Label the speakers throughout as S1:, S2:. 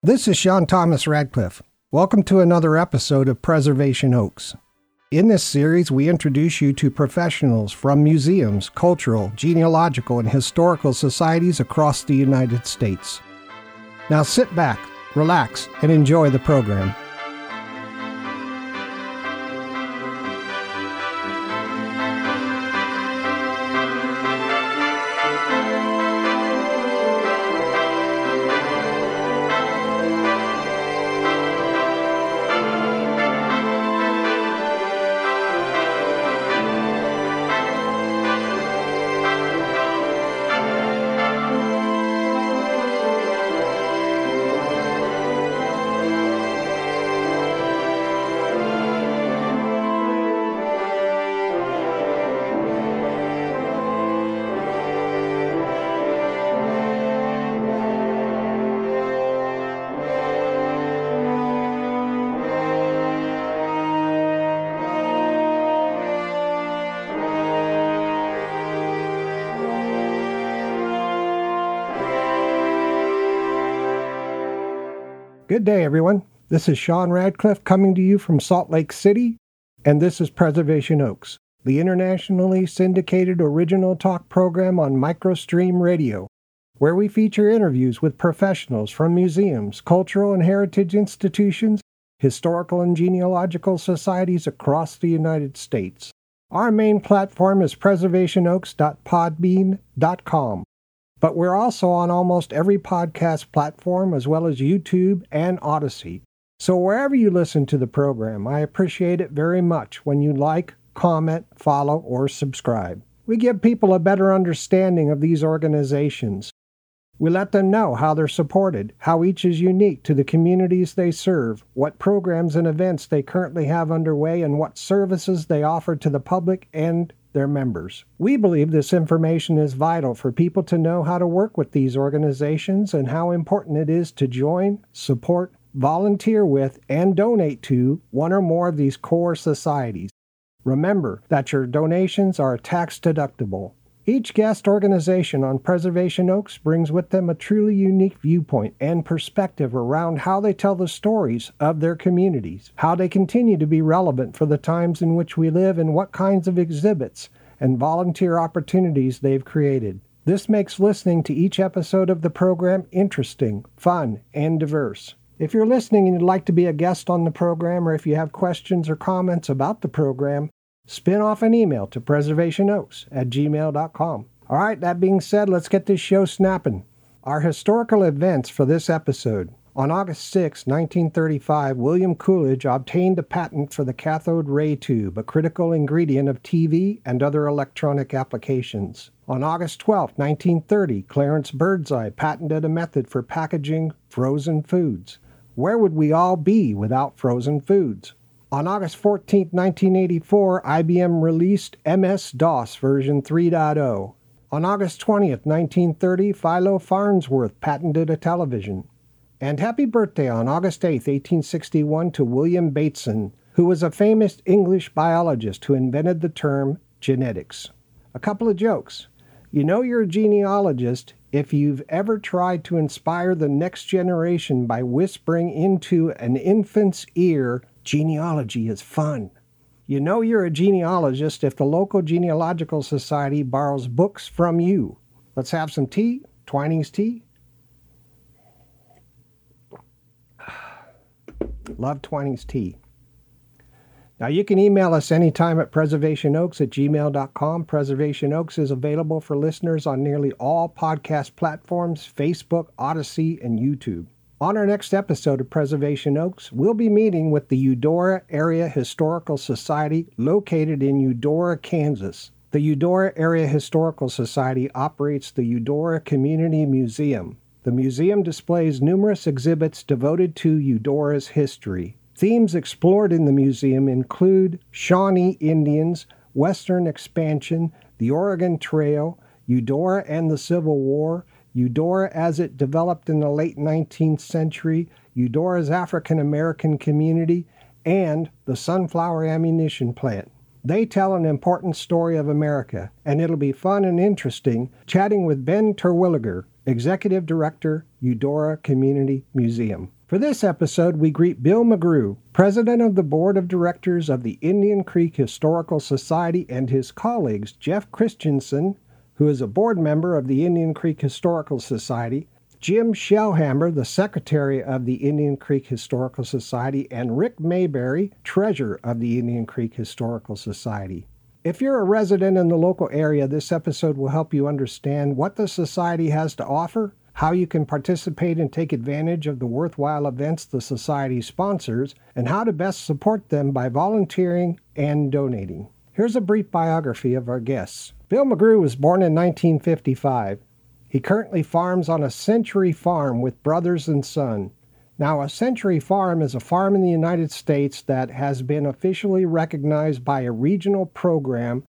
S1: This is Sean Thomas Radcliffe. Welcome to another episode of Preservation Oaks. In this series, we introduce you to professionals from museums, cultural, genealogical, and historical societies across the United States. Now sit back, relax, and enjoy the program. Day, everyone. This is Sean Radcliffe coming to you from Salt Lake City, and this is Preservation Oaks, the internationally syndicated original talk program on MicroStream Radio, where we feature interviews with professionals from museums, cultural and heritage institutions, historical and genealogical societies across the United States. Our main platform is preservationoaks.podbean.com. But we're also on almost every podcast platform as well as YouTube and Odysee. So wherever you listen to the program, I appreciate it very much when you like, comment, follow, or subscribe. We give people a better understanding of these organizations. We let them know how they're supported, how each is unique to the communities they serve, what programs and events they currently have underway, and what services they offer to the public and their members. We believe this information is vital for people to know how to work with these organizations and how important it is to join, support, volunteer with, and donate to one or more of these core societies. Remember that your donations are tax deductible. Each guest organization on Preservation Oaks brings with them a truly unique viewpoint and perspective around how they tell the stories of their communities, how they continue to be relevant for the times in which we live, and what kinds of exhibits and volunteer opportunities they've created. This makes listening to each episode of the program interesting, fun, and diverse. If you're listening and you'd like to be a guest on the program, or if you have questions or comments about the program, spin off an email to preservationoaks at gmail.com. All right, that being said, let's get this show snapping. Our historical events for this episode. On August 6, 1935, William Coolidge obtained a patent for the cathode ray tube, a critical ingredient of TV and other electronic applications. On August 12, 1930, Clarence Birdseye patented a method for packaging frozen foods. Where would we all be without frozen foods? On August 14, 1984, IBM released MS DOS version 3.0. On August 20, 1930, Philo Farnsworth patented a television. And happy birthday on August 8, 1861, to William Bateson, who was a famous English biologist who invented the term genetics. A couple of jokes. You know you're a genealogist if you've ever tried to inspire the next generation by whispering into an infant's ear Genealogy is fun. You know you're a genealogist if the local genealogical society borrows books from you. Let's have some tea, Twining's tea. Love Twining's tea. Now you can email us anytime at preservationoaks at gmail.com. Preservation Oaks is available for listeners on nearly all podcast platforms Facebook, Odysee, and YouTube. On our next episode of Preservation Oaks, we'll be meeting with the Eudora Area Historical Society located in Eudora, Kansas. The Eudora Area Historical Society operates the Eudora Community Museum. The museum displays numerous exhibits devoted to Eudora's history. Themes explored in the museum include Shawnee Indians, Western expansion, the Oregon Trail, Eudora and the Civil War, Eudora as it developed in the late 19th century, Eudora's African American community, and the Sunflower Ammunition Plant. They tell an important story of America, and it'll be fun and interesting chatting with Ben Terwilliger, Executive Director, Eudora Community Museum. For this episode, we greet Bill McGrew, President of the Board of Directors of the Indian Creek Historical Society, and his colleagues, Jeff Christensen, who is a board member of the Indian Creek Historical Society, Jim Shellhammer, the Secretary of the Indian Creek Historical Society, and Rick Mayberry, Treasurer of the Indian Creek Historical Society. If you're a resident in the local area, this episode will help you understand what the Society has to offer, how you can participate and take advantage of the worthwhile events the Society sponsors, and how to best support them by volunteering and donating. Here's a brief biography of our guests. Bill McGrew was born in 1955. He currently farms on a Century Farm with brothers and son. Now, a Century Farm is a farm in the United States that has been officially recognized by a regional program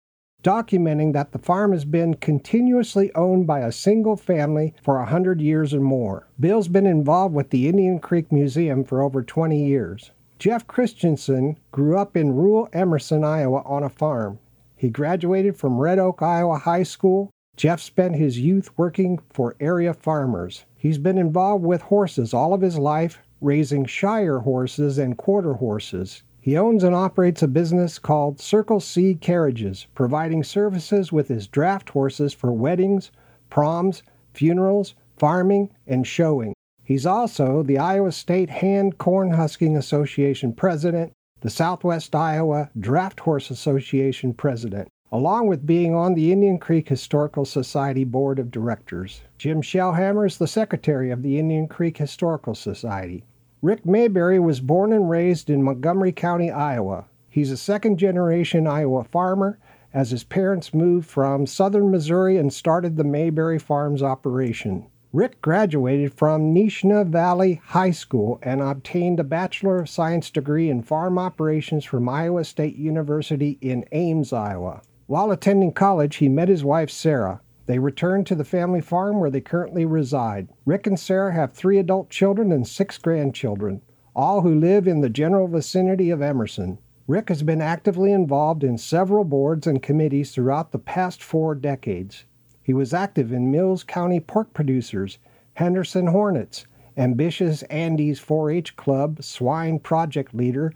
S1: documenting that the farm has been continuously owned by a single family for a hundred years or more. Bill's been involved with the Indian Creek Museum for over 20 years. Jeff Christensen grew up in rural Emerson, Iowa on a farm. He graduated from Red Oak, Iowa High School Jeff spent his youth working for area farmers. He's been involved with horses all of his life, raising Shire horses and quarter horses. He owns and operates a business called Circle C Carriages, providing services with his draft horses for weddings, proms, funerals, farming, and showing. He's also the Iowa State Hand Corn Husking Association president, the Southwest Iowa Draft Horse Association president along with being on the Indian Creek Historical Society Board of Directors. Jim Shellhammer is the secretary of the Indian Creek Historical Society. Rick Mayberry was born and raised in Montgomery County, Iowa. He's a second generation Iowa farmer as his parents moved from southern Missouri and started the Mayberry Farms operation. Rick graduated from Nishna Valley High School and obtained a Bachelor of Science degree in farm operations from Iowa State University in Ames, Iowa. While attending college, he met his wife, Sarah. They returned to the family farm where they currently reside. Rick and Sarah have three adult children and six grandchildren, all who live in the general vicinity of Emerson. Rick has been actively involved in several boards and committees throughout the past four decades. He was active in Mills County Pork Producers, Henderson Hornets, Ambitious Andes 4 H Club, Swine Project Leader,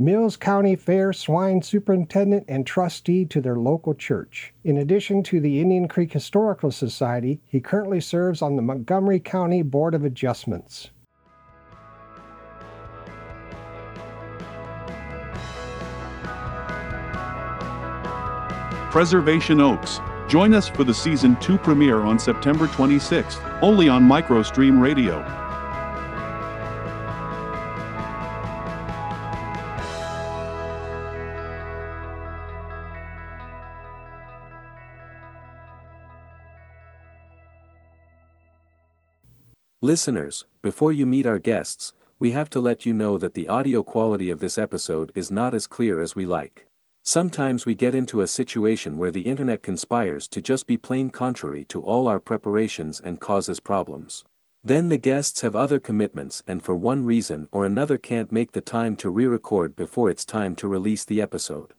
S1: Mills County Fair swine superintendent and trustee to their local church. In addition to the Indian Creek Historical Society, he currently serves on the Montgomery County Board of Adjustments.
S2: Preservation Oaks. Join us for the season 2 premiere on September 26th, only on Microstream Radio.
S3: Listeners, before you meet our guests, we have to let you know that the audio quality of this episode is not as clear as we like. Sometimes we get into a situation where the internet conspires to just be plain contrary to all our preparations and causes problems. Then the guests have other commitments and for one reason or another can't make the time to re-record before it's time to release the episode.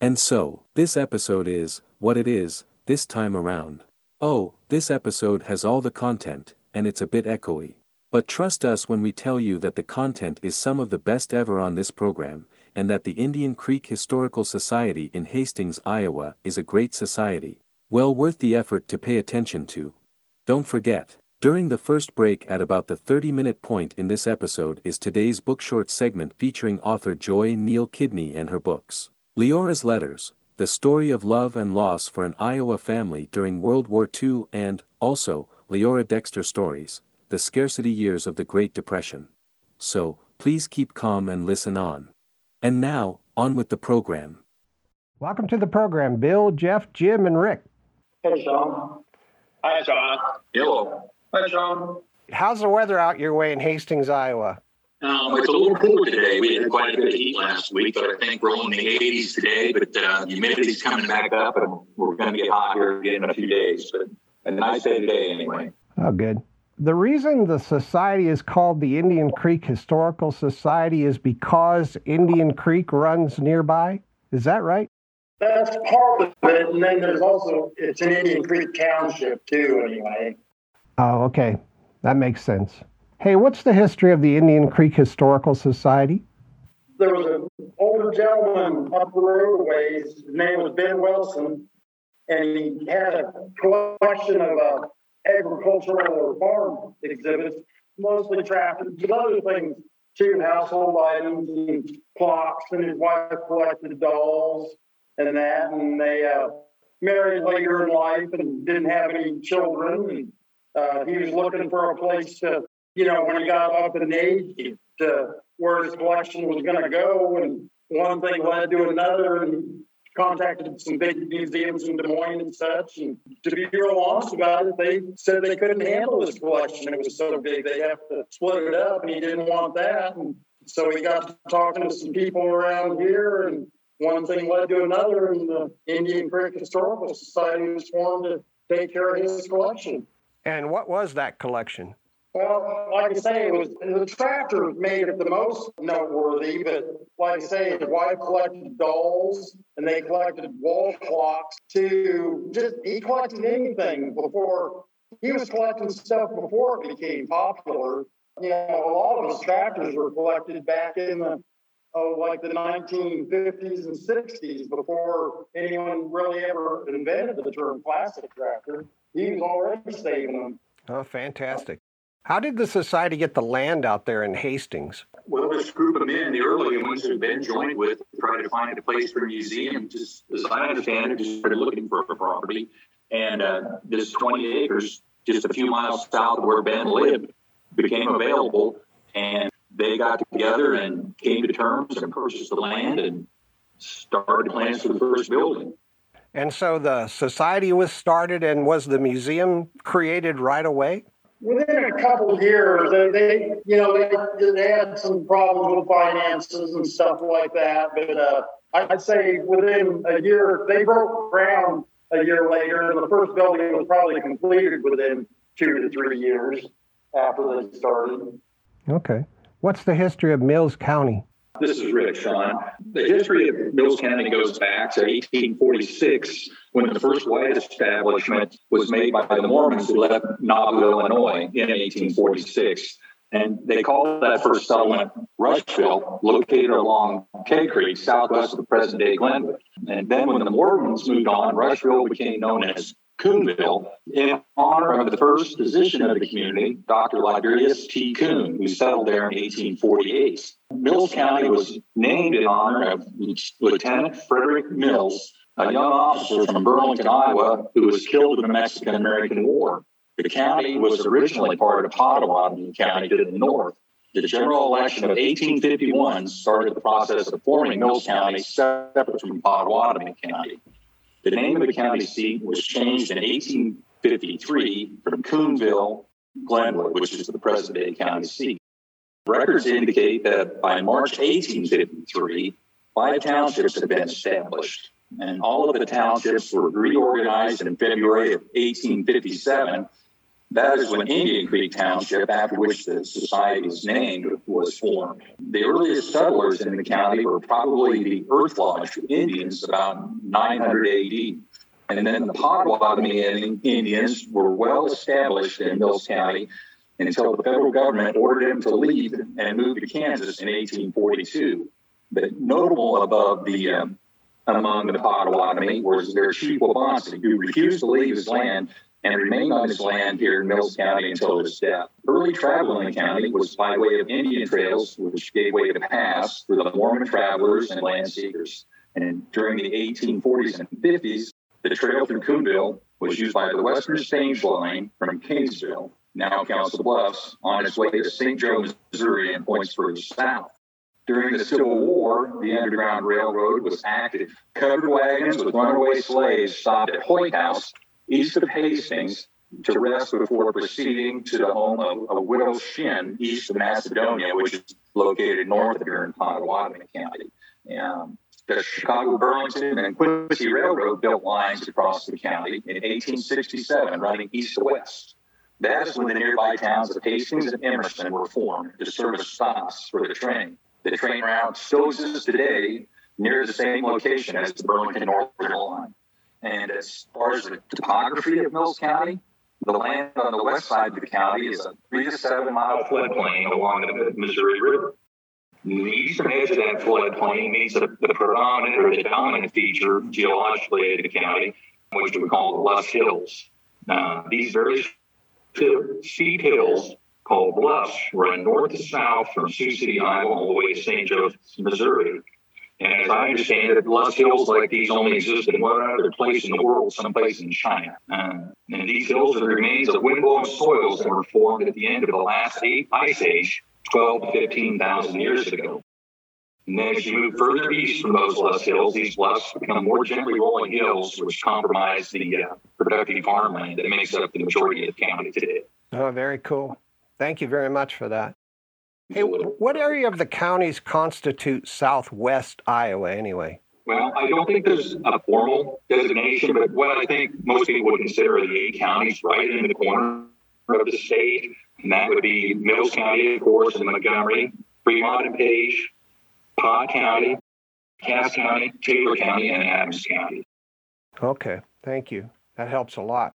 S3: And so, this episode is, what it is, this time around. Oh, this episode has all the content, and it's a bit echoey. But trust us when we tell you that the content is some of the best ever on this program, and that the Indian Creek Historical Society in Hastings, Iowa is a great society, well worth the effort to pay attention to. Don't forget, during the first break at about the 30 minute point in this episode is today's book short segment featuring author Joy Neal Kidney and her books. Leora's Letters, the story of love and loss for an Iowa family during World War II, and, also, Leora Dexter Stories, The Scarcity Years of the Great Depression. So, please keep calm and listen on. And now, on with the program.
S1: Welcome to the program, Bill, Jeff, Jim, and Rick.
S4: Hey, Sean. Hi, Sean.
S5: Hello.
S4: Hi, Sean.
S1: How's the weather out your way in Hastings, Iowa?
S5: Um, it's a little cool today. We had quite a bit of heat last week, but I think we're only in the 80s today. But uh, humidity's coming back up, and we're going to get hot here again in a few days. But a nice day today, anyway.
S1: Oh, good. The reason the society is called the Indian Creek Historical Society is because Indian Creek runs nearby. Is that right?
S4: That's part of it. And then there's also, it's an Indian Creek Township too, anyway.
S1: Oh, okay. That makes sense. Hey, what's the history of the Indian Creek Historical Society?
S4: There was an older gentleman up the roadways. His name was Ben Wilson, and he had a collection of uh, agricultural or farm exhibits, mostly traffic, but other things too, household items and clocks. And his wife collected dolls and that, and they uh, married later in life and didn't have any children. And uh, he was looking for a place to, you know, when he got up in age, to where his collection was going to go. And one thing led to another, and contacted some big museums in Des Moines and such. And to be real honest about it, they said they couldn't handle his collection. It was so big, they have to split it up, and he didn't want that. And so he got to talking to some people around here, and one thing led to another, and the Indian Creek Historical Society was formed to take care of his collection.
S1: And what was that collection?
S4: Well, like I say, it was the tractor made it the most noteworthy, but like I say, his wife collected dolls and they collected wall clocks to just he collected anything before he was collecting stuff before it became popular. You know, a lot of his tractors were collected back in the oh, like the 1950s and 60s before anyone really ever invented the term classic tractor. He was already saving them.
S1: Oh, fantastic. How did the society get the land out there in Hastings?
S5: Well, this group of men, the early ones who Ben joined with, tried to find a place for a museum. Just as I understand it, just started looking for a property. And uh, this 20 acres, just a few miles south of where Ben lived, became available. And they got together and came to terms and purchased the land and started plans for the first building.
S1: And so the society was started and was the museum created right away?
S4: Within a couple of years, they, they you know, they, they had some problems with finances and stuff like that. But uh, I'd say within a year, they broke ground a year later, and the first building was probably completed within two to three years after they started.
S1: Okay. What's the history of Mills County?
S5: This is Rick, Sean. The history of Mills County goes back to 1846 when the first white establishment was made by the Mormons who left Nauvoo, Illinois in 1846. And they called that first settlement Rushville, located along Keg Creek, southwest of the present day Glenwood. And then when the Mormons moved on, Rushville became known as Coonville in honor of the first physician of the community, Dr. Liberius T. Coon, who settled there in 1848. Mills County was named in honor of Lieutenant Frederick Mills, a young officer from Burlington, Iowa, who was killed in the Mexican American War. The county was originally part of Pottawattamie County to the north. The general election of 1851 started the process of forming Mills County separate from Pottawattamie County. The name of the county seat was changed in 1853 from Coonville, Glenwood, which is the present day county seat. Records indicate that by March 1853, five townships had been established, and all of the townships were reorganized in February of 1857 that is when Indian Creek Township, after which the society is named, was formed. The earliest settlers in the county were probably the Earth Lodge Indians about 900 AD. And then the Potawatomi Indians were well established in Mills County until the federal government ordered them to leave and move to Kansas in 1842. But notable above the um, among the Potawatomi was their chief Wabansi, who refused to leave his land and remained on his land here in Mills County until his death. Early travel in the county was by way of Indian trails, which gave way to paths for the Mormon travelers and land seekers. And during the 1840s and 50s, the trail through Coonville was used by the Western Stage Line from Kanesville, now Council Bluffs, on its way to St. Joe, Missouri, and points further south. During the Civil War, the Underground Railroad was active. Covered wagons with runaway slaves stopped at Hoyt House east of Hastings to rest before proceeding to the home of, of Widow Shin, east of Macedonia, which is located north of here in Pottawattamie County. Um, the Chicago, Burlington, and Quincy Railroad built lines across the county in 1867, running east to west. That is when the nearby towns of Hastings and Emerson were formed to serve as stops for the train. The train route still exists today near the same location as the Burlington Northern Line. And as far as the topography of Mills County, The land on the west side of the county is a three to seven mile floodplain along the Missouri River. The eastern edge of that floodplain means the, the predominant or the dominant feature geologically of the county, which we call the Loess Hills. Uh, these very steep hills called bluffs run north to south from Sioux City, Iowa, all the way to St. Joseph, Missouri. And as I understand it, Loess Hills like these only exist in one other place in the world, someplace in China. Uh, and these hills are the remains of windblown soils that were formed at the end of the last ice age, 12 to 15,000 years ago. And then as you move further east from those Loess Hills, these bluffs become more gently rolling hills, which comprise the uh, productive farmland that makes up the majority of the county today.
S1: Oh, very cool. Thank you very much for that. Hey, what area of the counties constitute southwest Iowa anyway?
S5: Well, I don't think there's a formal designation, but what I think most people would consider the eight counties right in the corner of the state, and that would be Mills County, of course, and Montgomery, Fremont and Page, Pott County, Cass County, Taylor County, and Adams County.
S1: Okay, thank you. That helps a lot.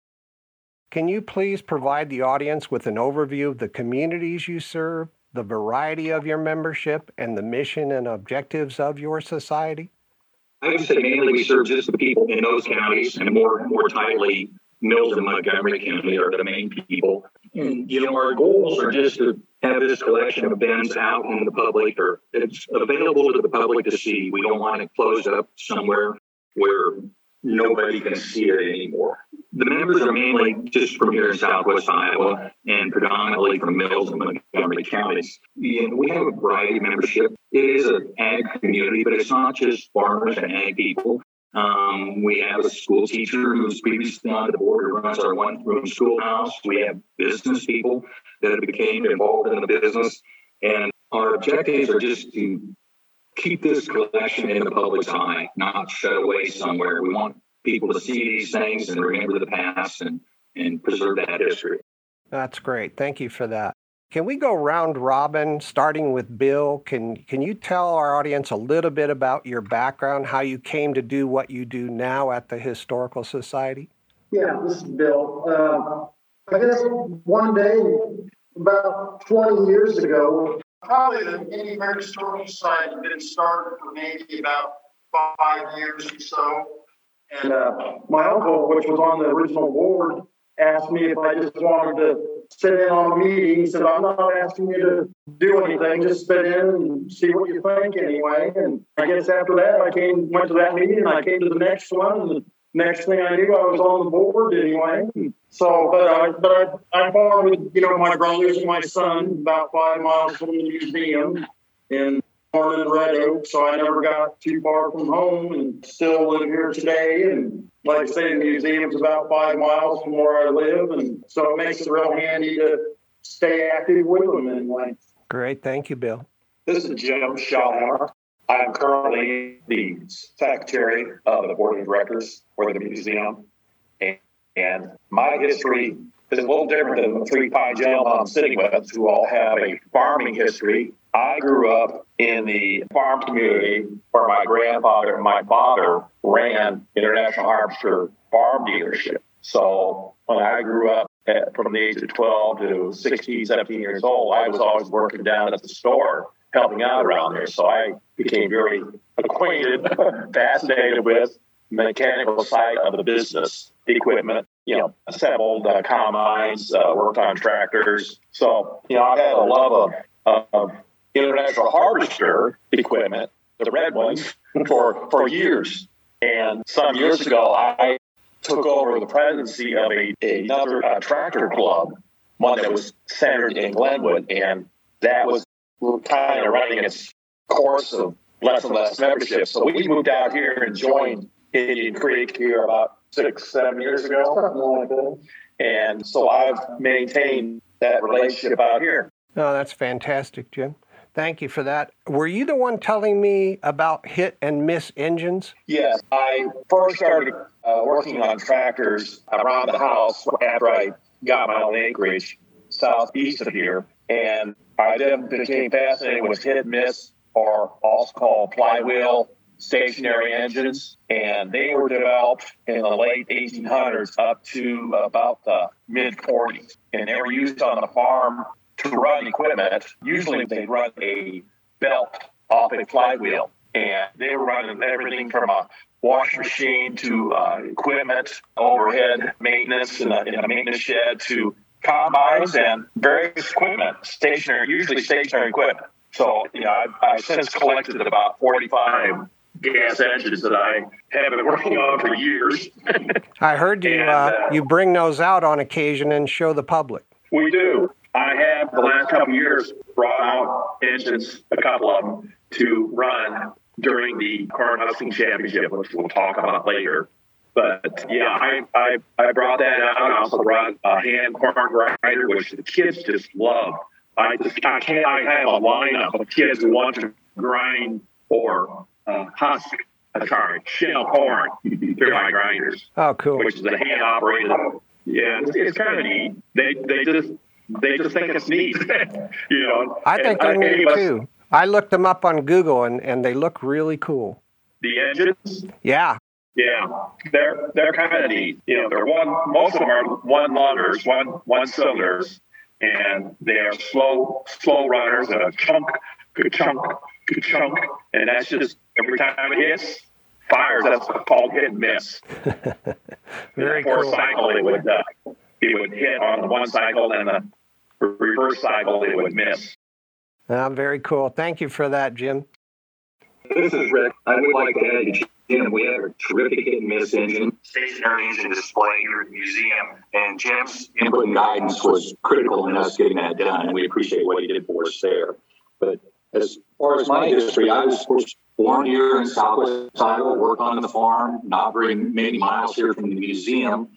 S1: Can you please provide the audience with an overview of the communities you serve, the variety of your membership, and the mission and objectives of your society?
S5: I would say mainly we serve just the people in those counties, and more more tightly, Mills and Montgomery County are the main people. And you know, our goals are just to have this collection of events out in the public, or it's available to the public to see. We don't want it closed up somewhere where nobody can see it anymore. The members are mainly just from here in Southwest Iowa and predominantly from Mills and Montgomery counties. We have a variety of membership. It is an ag community, but it's not just farmers and ag people. Um, we have a school teacher who's previously on the board who runs our one room schoolhouse. We have business people that became involved in the business. And our objectives are just to keep this collection in the public's eye, not shut away somewhere. We want people to see these things and remember the past and, and preserve that history.
S1: That's great. Thank you for that. Can we go round robin, starting with Bill? Can can you tell our audience a little bit about your background, how you came to do what you do now at the Historical Society?
S4: Yeah, this is Bill. Uh, I guess one day, about 20 years ago, probably the American Historical Society had been started for maybe about five years or so. And uh, my uncle, which was on the original board, asked me if I just wanted to sit in on a meeting. He said, I'm not asking you to do anything, just sit in and see what you think anyway. And I guess after that, I came, went to that meeting and I came to the next one. And next thing I knew, I was on the board anyway. So, but I, but I, I farmed with, you know, my brothers and my son about five miles from the museum. in born in Red Oak, so I never got too far from home and still live here today. And like I say, the museum's about five miles from where I live. And so it makes it real handy to stay active with them anyway.
S1: Great. Thank you, Bill.
S6: This is Jim Schallhammer. I am currently the secretary of the board of directors for the museum. And my history is a little different than the three fine gentlemen I'm sitting with who all have a farming history. I grew up in the farm community where my grandfather and my father ran International Harvester Farm Dealership. So when I grew up at, from the age of 12 to 16, 17 years old, I was always working down at the store helping out around there. So I became very acquainted, fascinated with the mechanical side of the business, equipment, you know, assembled uh, combines, uh, worked on tractors. So, you know, I had a love of, of international harvester equipment, the red ones, for, for years. And some years ago, I took over the presidency of a, another uh, tractor club, one that was centered in Glenwood. And that was kind of running its course of less and less membership. So we moved out here and joined Indian Creek here about six, seven years ago. And so I've maintained that relationship out here.
S1: Oh, that's fantastic, Jim. Thank you for that. Were you the one telling me about hit and miss engines?
S6: Yes. I first started uh, working on tractors around the house after I got my own acreage southeast of here. And I then became fascinated with hit miss, or also called flywheel stationary engines, and they were developed in the late 1800s up to about the mid 40s. And they were used on the farm to run equipment. Usually they'd run a belt off a flywheel, and they were running everything from a wash machine to uh, equipment, overhead maintenance in a, in a maintenance shed to combines and various equipment, stationary, usually stationary equipment. So, yeah, I've, I've since collected about 45 gas engines that I have been working on for years.
S1: I heard you
S6: And,
S1: uh,
S6: uh,
S1: you bring those out on occasion and show the public.
S6: we do. I have the last couple of years brought out engines, a couple of them, to run during the corn husking championship, which we'll talk about later. But yeah, I, I, I brought that out. I also brought a hand corn grinder, which the kids just love. I just I can't. I have a lineup of kids who want to grind or uh, husk, uh, sorry, shell corn through my grinders
S1: Oh, cool.
S6: which is a hand operated. Yeah, it's, it's kind of neat. They they just they just think it's neat, you know.
S1: I think they're
S6: uh,
S1: neat too. I looked them up on Google and, and they look really cool.
S6: The engines,
S1: Yeah.
S6: Yeah, they're they're kind of neat. You know, they're one. Most of them are one liters, one one cylinders, and they're slow slow runners. A chunk, good chunk, good chunk, and that's just every time it hits, fires. That's called hit and miss.
S1: Very
S6: for
S1: cool.
S6: cycle, it would uh, it would hit on the one cycle, and the reverse cycle, it would miss.
S1: Uh, very cool. Thank you for that, Jim.
S5: This is Rick. I would like to add Jim, we have a terrific hit and miss engine, stationary engine display here at the museum. And Jim's input and guidance was critical in us getting that done, and we appreciate what he did for us there. But as far as my history, I was born here in Southwest Iowa, worked on the farm, not very many miles here from the museum.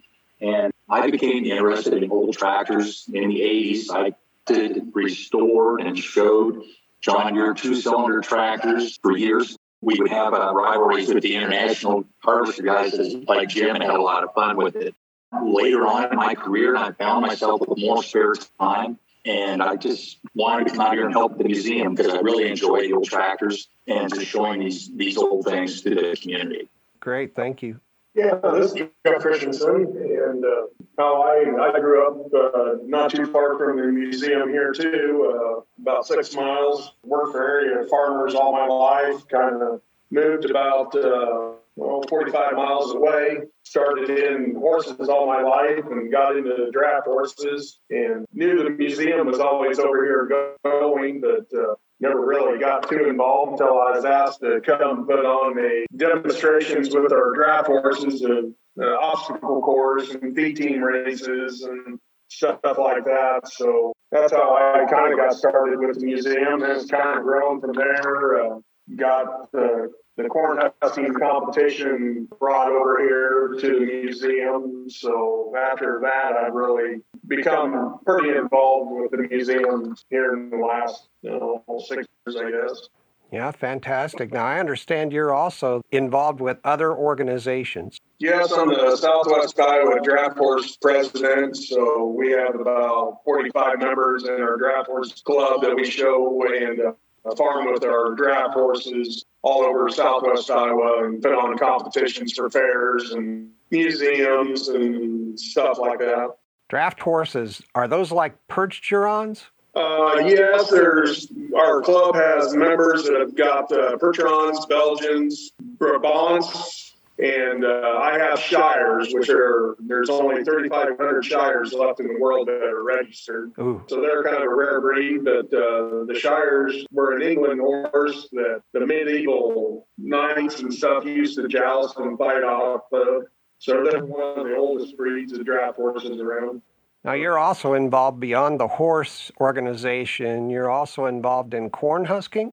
S5: And I became interested in old tractors in the 80s. I did restored and showed John Deere two-cylinder tractors for years. We would have uh, rivalries with the international harvester guys like Jim and had a lot of fun with it. Later on in my career, I found myself with more spare time, and I just wanted to come out here and help the museum because I really enjoy the old tractors and just showing these these old things to the community.
S1: Great. Thank you.
S7: Yeah, this is Jeff Christensen, and uh, how I, I grew up uh, not too far from the museum here too, uh, about six miles. Worked for area farmers all my life. Kind of moved about uh, well, 45 miles away. Started in horses all my life and got into draft horses and knew the museum was always over here going, but uh, never really got too involved until I was asked to come put on a demonstrations with our draft horses of uh, obstacle course and feed team races and stuff like that. So that's how I kind of got started with the museum and it's kind of grown from there. Uh, got the, the corn husking competition brought over here to the museum. So after that, I've really become pretty involved with the museum here in the last you know, six years, I guess.
S1: Yeah, fantastic. Now, I understand you're also involved with other organizations.
S7: Yes, I'm the Southwest Iowa Draft Horse president. So we have about 45 members in our draft horse club that we show and uh, farm with our draft horses all over Southwest Iowa and put on competitions for fairs and museums and stuff like that.
S1: Draft horses, are those like Percherons?
S7: Uh, yes, there's our club has members that have got uh, Percherons, Belgians, Brabants, and uh, I have Shires, which are there's only 3,500 Shires left in the world that are registered.
S1: Ooh,
S7: So they're kind of a rare breed, but uh, the Shires were an England horse that the medieval knights and stuff used to joust and fight off of. So they're one of the oldest breeds of draft horses around.
S1: Now, you're also involved beyond the horse organization. You're also involved in corn husking.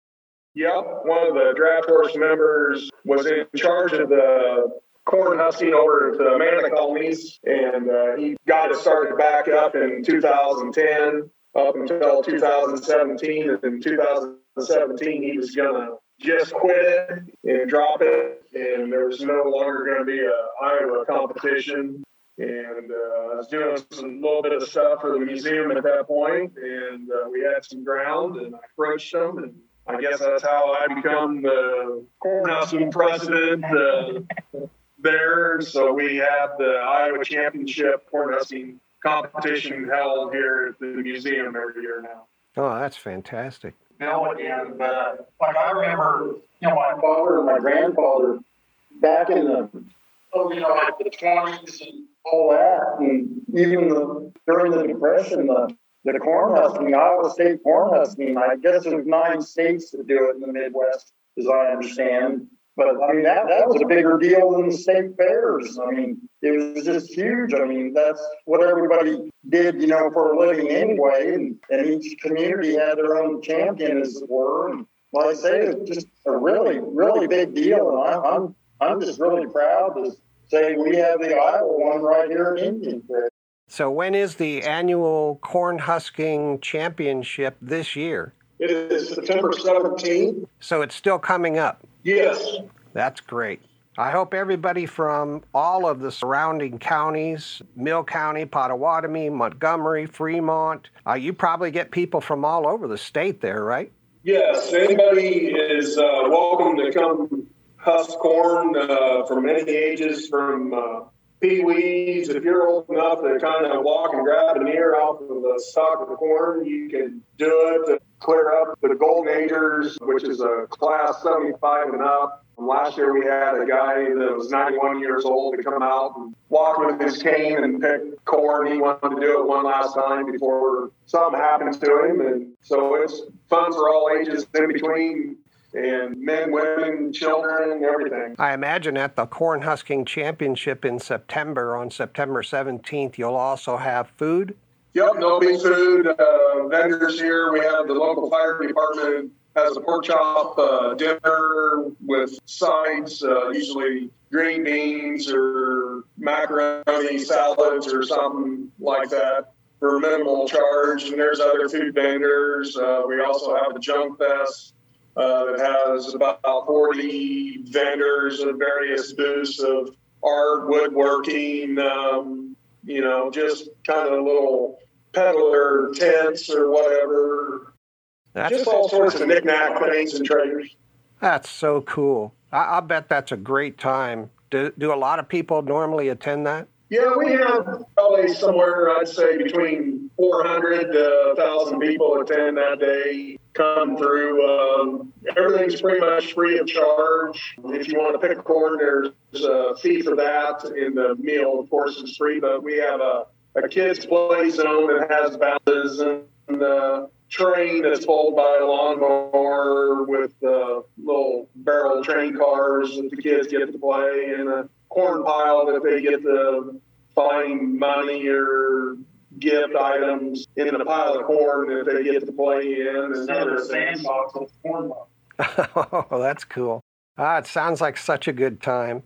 S7: Yep, one of the draft horse members was in charge of the corn husking over at the Amana colonies, and uh, he got it started back up in 2010 up until 2017. And in 2017, he was gonna just quit it and drop it, and there was no longer going to be a Iowa competition. And uh, I was doing some little bit of stuff for the museum at that point, and uh, we had some ground, and I approached them and I guess that's how I become the cornhusking president uh, there. So we have the Iowa Championship cornhusking competition held here at the museum every year now.
S1: Oh, that's fantastic.
S4: Bill, and uh, like I remember, you know, my father and my grandfather back in the, oh, you know, like the 20s and all that, and even the, during the Depression, the the corn husking, Iowa State corn husking. I guess there's nine states that do it in the Midwest, as I understand. But I mean, that, that was a bigger deal than the state fairs. I mean, it was just huge. I mean, that's what everybody did, you know, for a living anyway. And, and each community had their own champion, as it were. And like I say, it's just a really, really big deal. And I, I'm, I'm just really proud to say we have the Iowa one right here in Indian Creek.
S1: So, when is the annual corn husking championship this year?
S7: It is September 17th.
S1: So, it's still coming up.
S7: Yes.
S1: That's great. I hope everybody from all of the surrounding counties Mill County, Pottawattamie, Montgomery, Fremont uh, you probably get people from all over the state there, right?
S7: Yes. Anybody is uh, welcome to come husk corn uh, from any ages, from uh, pee-wees, if you're old enough to kind of walk and grab an ear off of the stalk of the corn, you can do it to clear up the golden agers, which is a class 75 and up. Last year we had a guy that was 91 years old to come out and walk with his cane and pick corn. He wanted to do it one last time before something happens to him. And so it's fun for all ages in between and men, women, children, everything.
S1: I imagine at the Corn Husking Championship in September, on September 17th, you'll also have food.
S7: Yep, there'll be food. Uh, vendors here. We have the local fire department has a pork chop uh, dinner with sides, uh, usually green beans or macaroni salads or something like that for minimal charge. And there's other food vendors. Uh, we also have the Junk Fest uh, it has about 40 vendors of various booths of art, woodworking, um, you know, just kind of little peddler tents or whatever. That's just all sorts of knickknack things and treasures.
S1: That's so cool. I, I bet that's a great time. Do, do a lot of people normally attend that?
S7: Yeah, we have probably somewhere, I'd say, between 400 to 1,000 people attend that day, come through. Um, everything's pretty much free of charge. If you want to pick a corn, there's a fee for that. In the meal, of course, is free, but we have a, a kids' play zone that has bounces and a train that's pulled by a lawnmower with uh, little barrel train cars that the kids get to play, and a corn pile that they get to find money or gift items in the pile of corn that they get to play in. And other sandbox with corn
S1: oh, that's cool. Ah, it sounds like such a good time.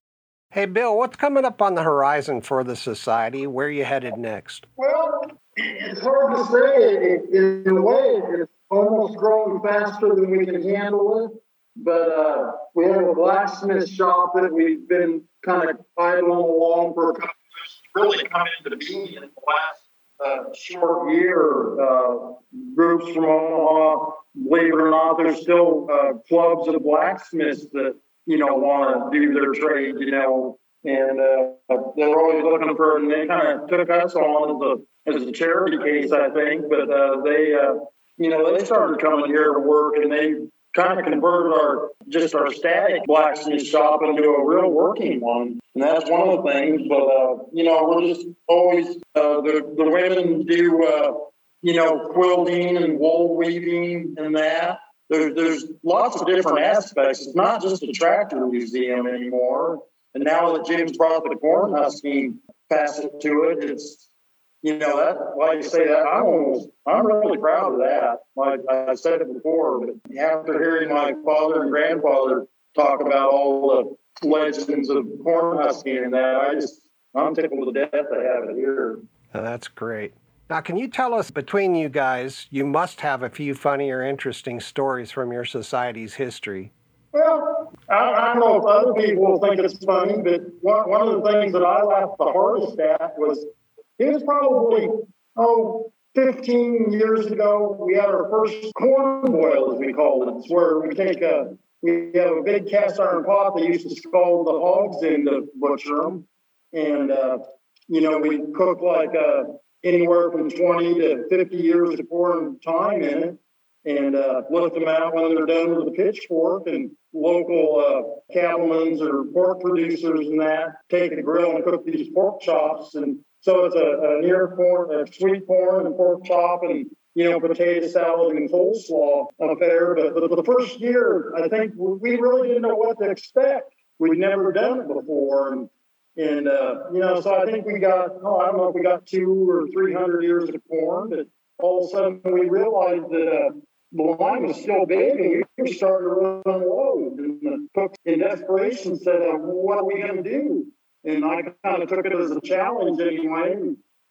S1: Hey, Bill, what's coming up on the horizon for the society? Where are you headed next?
S4: Well, it's hard to say. In a way, it's almost growing faster than we can handle it. But uh, we have a blacksmith shop that we've been kind of idling along for a couple of years. really come into being in the last uh, short year. Uh, groups from Omaha, believe it or not, there's still uh, clubs of blacksmiths that you know want to do their trade. You know, and uh, they're always looking for, and they kind of took us on as a, as a charity case, I think. But uh, they, uh, you know, they started coming here to work, and they kind of converted our just our static blacksmith shop into a real working one. And that's one of the things. But uh, you know, we're just always uh, the the women do uh, you know quilting and wool weaving and that. There's there's lots of different aspects. It's not just a tractor museum anymore. And now that Jim's brought the corn husking facet to it, it's you know, that, like you say that, I'm almost, I'm really proud of that. Like I said it before, but after hearing my father and grandfather talk about all the legends of corn husking and that, I just, I'm tickled to death to have it here.
S1: that's great. Now, can you tell us between you guys, you must have a few funny or interesting stories from your society's history.
S4: Well, I, I don't know if other people think it's funny, but one, one of the things that I laughed the hardest at was he was probably, oh, 15 years ago, we had our first corn boil, as we call it. Where we take a, we have a big cast iron pot that used to scald the hogs in the butcher them. And, uh, you know, we cook like uh, anywhere from 20 to 50 years of corn time in it and uh, lift them out when they're done with the pitchfork. And local uh, cattlemen's or pork producers and that take a grill and cook these pork chops. And so it's a, a near corn, a sweet corn and pork chop and you know, potato salad and coleslaw affair. But, but the first year, I think we really didn't know what to expect. We'd never done it before. And, and uh, you know, so I think we got, oh, I don't know if we got two or 300 years of corn, but all of a sudden we realized that uh, the line was still big and we starting to run low. And the cook in desperation said, what are we going to do? And I kind of took it as a challenge anyway.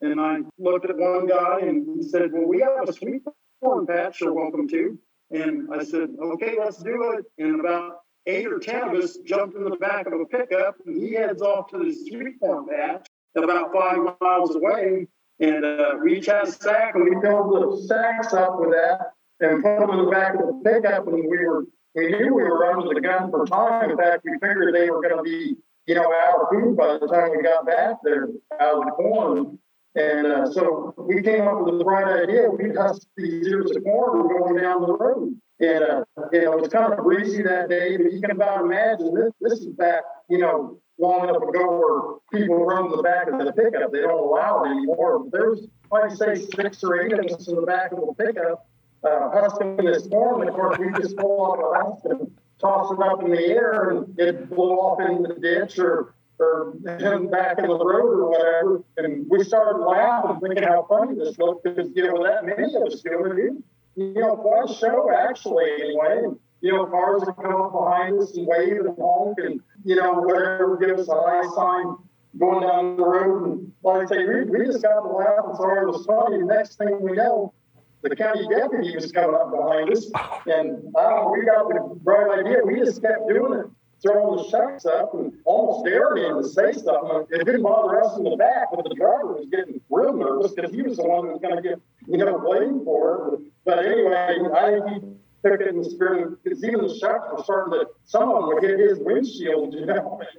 S4: And I looked at one guy and he said, well, we have a sweet corn patch you're welcome to. And I said, okay, let's do it. And about eight or 10 of us jumped in the back of a pickup and he heads off to the sweet corn patch about five miles away. And uh, we each had a sack and we filled the sacks up with that and put them in the back of the pickup. And we were, we knew we were under the gun for time. In fact, we figured they were going to be, you know, of food by the time we got back there, out of the corn. And uh, so we came up with the right idea. We husked these ears of corn going down the road. And, uh, you know, it was kind of breezy that day, but you can about imagine this, this is back, you know, long enough ago where people run to the back of the pickup. They don't allow it anymore. There's, like say, six or eight of us in the back of the pickup uh, husking this corn. And of course, we just pull off a husk and toss it up in the air and it blow off in the ditch or or him back in the road or whatever. And we started laughing, thinking how funny this looked because, you know, that many of us doing it. You know, quite a show, actually, anyway. You know, cars would come up behind us and wave and honk and, you know, whatever, give us a high sign going down the road. And like I say, we, we just got to laugh and so it was funny. Next thing we know, the county deputy was coming up behind us, and uh, we got the bright idea. We just kept doing it, throwing the shots up, and almost daring him to say something. It didn't bother us in the back, but the driver was getting real nervous because he was the one that was going to get, you know, blamed for it. But anyway, I think he took it in the spirit because even the shucks were starting to, some of them would hit his windshield, you know.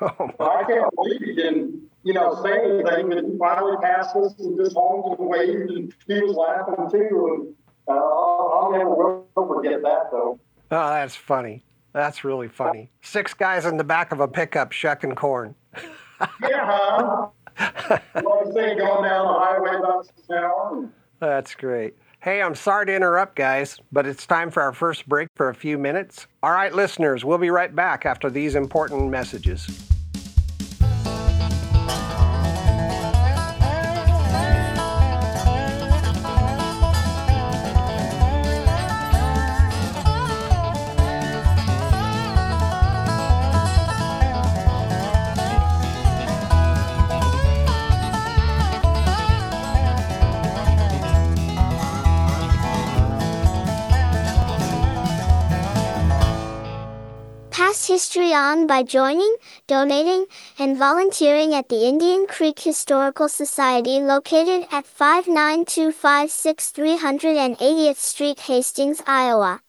S4: Oh, I can't believe he didn't you know, say anything, but he finally passed us and just honked and waved, and he was laughing too. And uh, I'll, I'll never forget that, though.
S1: Oh, that's funny. That's really funny. Six guys in the back of a pickup shucking corn.
S4: yeah, huh? I say going down the highway about an.
S1: That's great. Hey, I'm sorry to interrupt, guys, but it's time for our first break for a few minutes. All right, listeners, we'll be right back after these important messages.
S8: On by joining, donating, and volunteering at the Indian Creek Historical Society located at 59256 380th Street, Hastings, Iowa.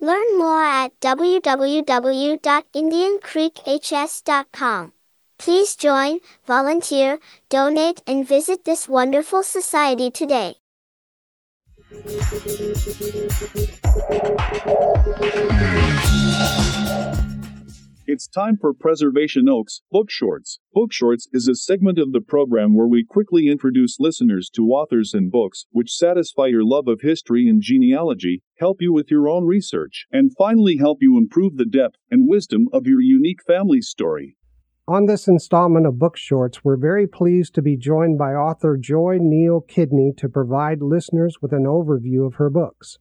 S8: Learn more at www.indiancreekhs.com. Please join, volunteer, donate, and visit this wonderful society today.
S2: It's time for Preservation Oaks Book Shorts. Book Shorts is a segment of the program where we quickly introduce listeners to authors and books which satisfy your love of history and genealogy, help you with your own research, and finally help you improve the depth and wisdom of your unique family story.
S1: On this installment of Book Shorts, we're very pleased to be joined by author Joy Neal Kidney to provide listeners with an overview of her books.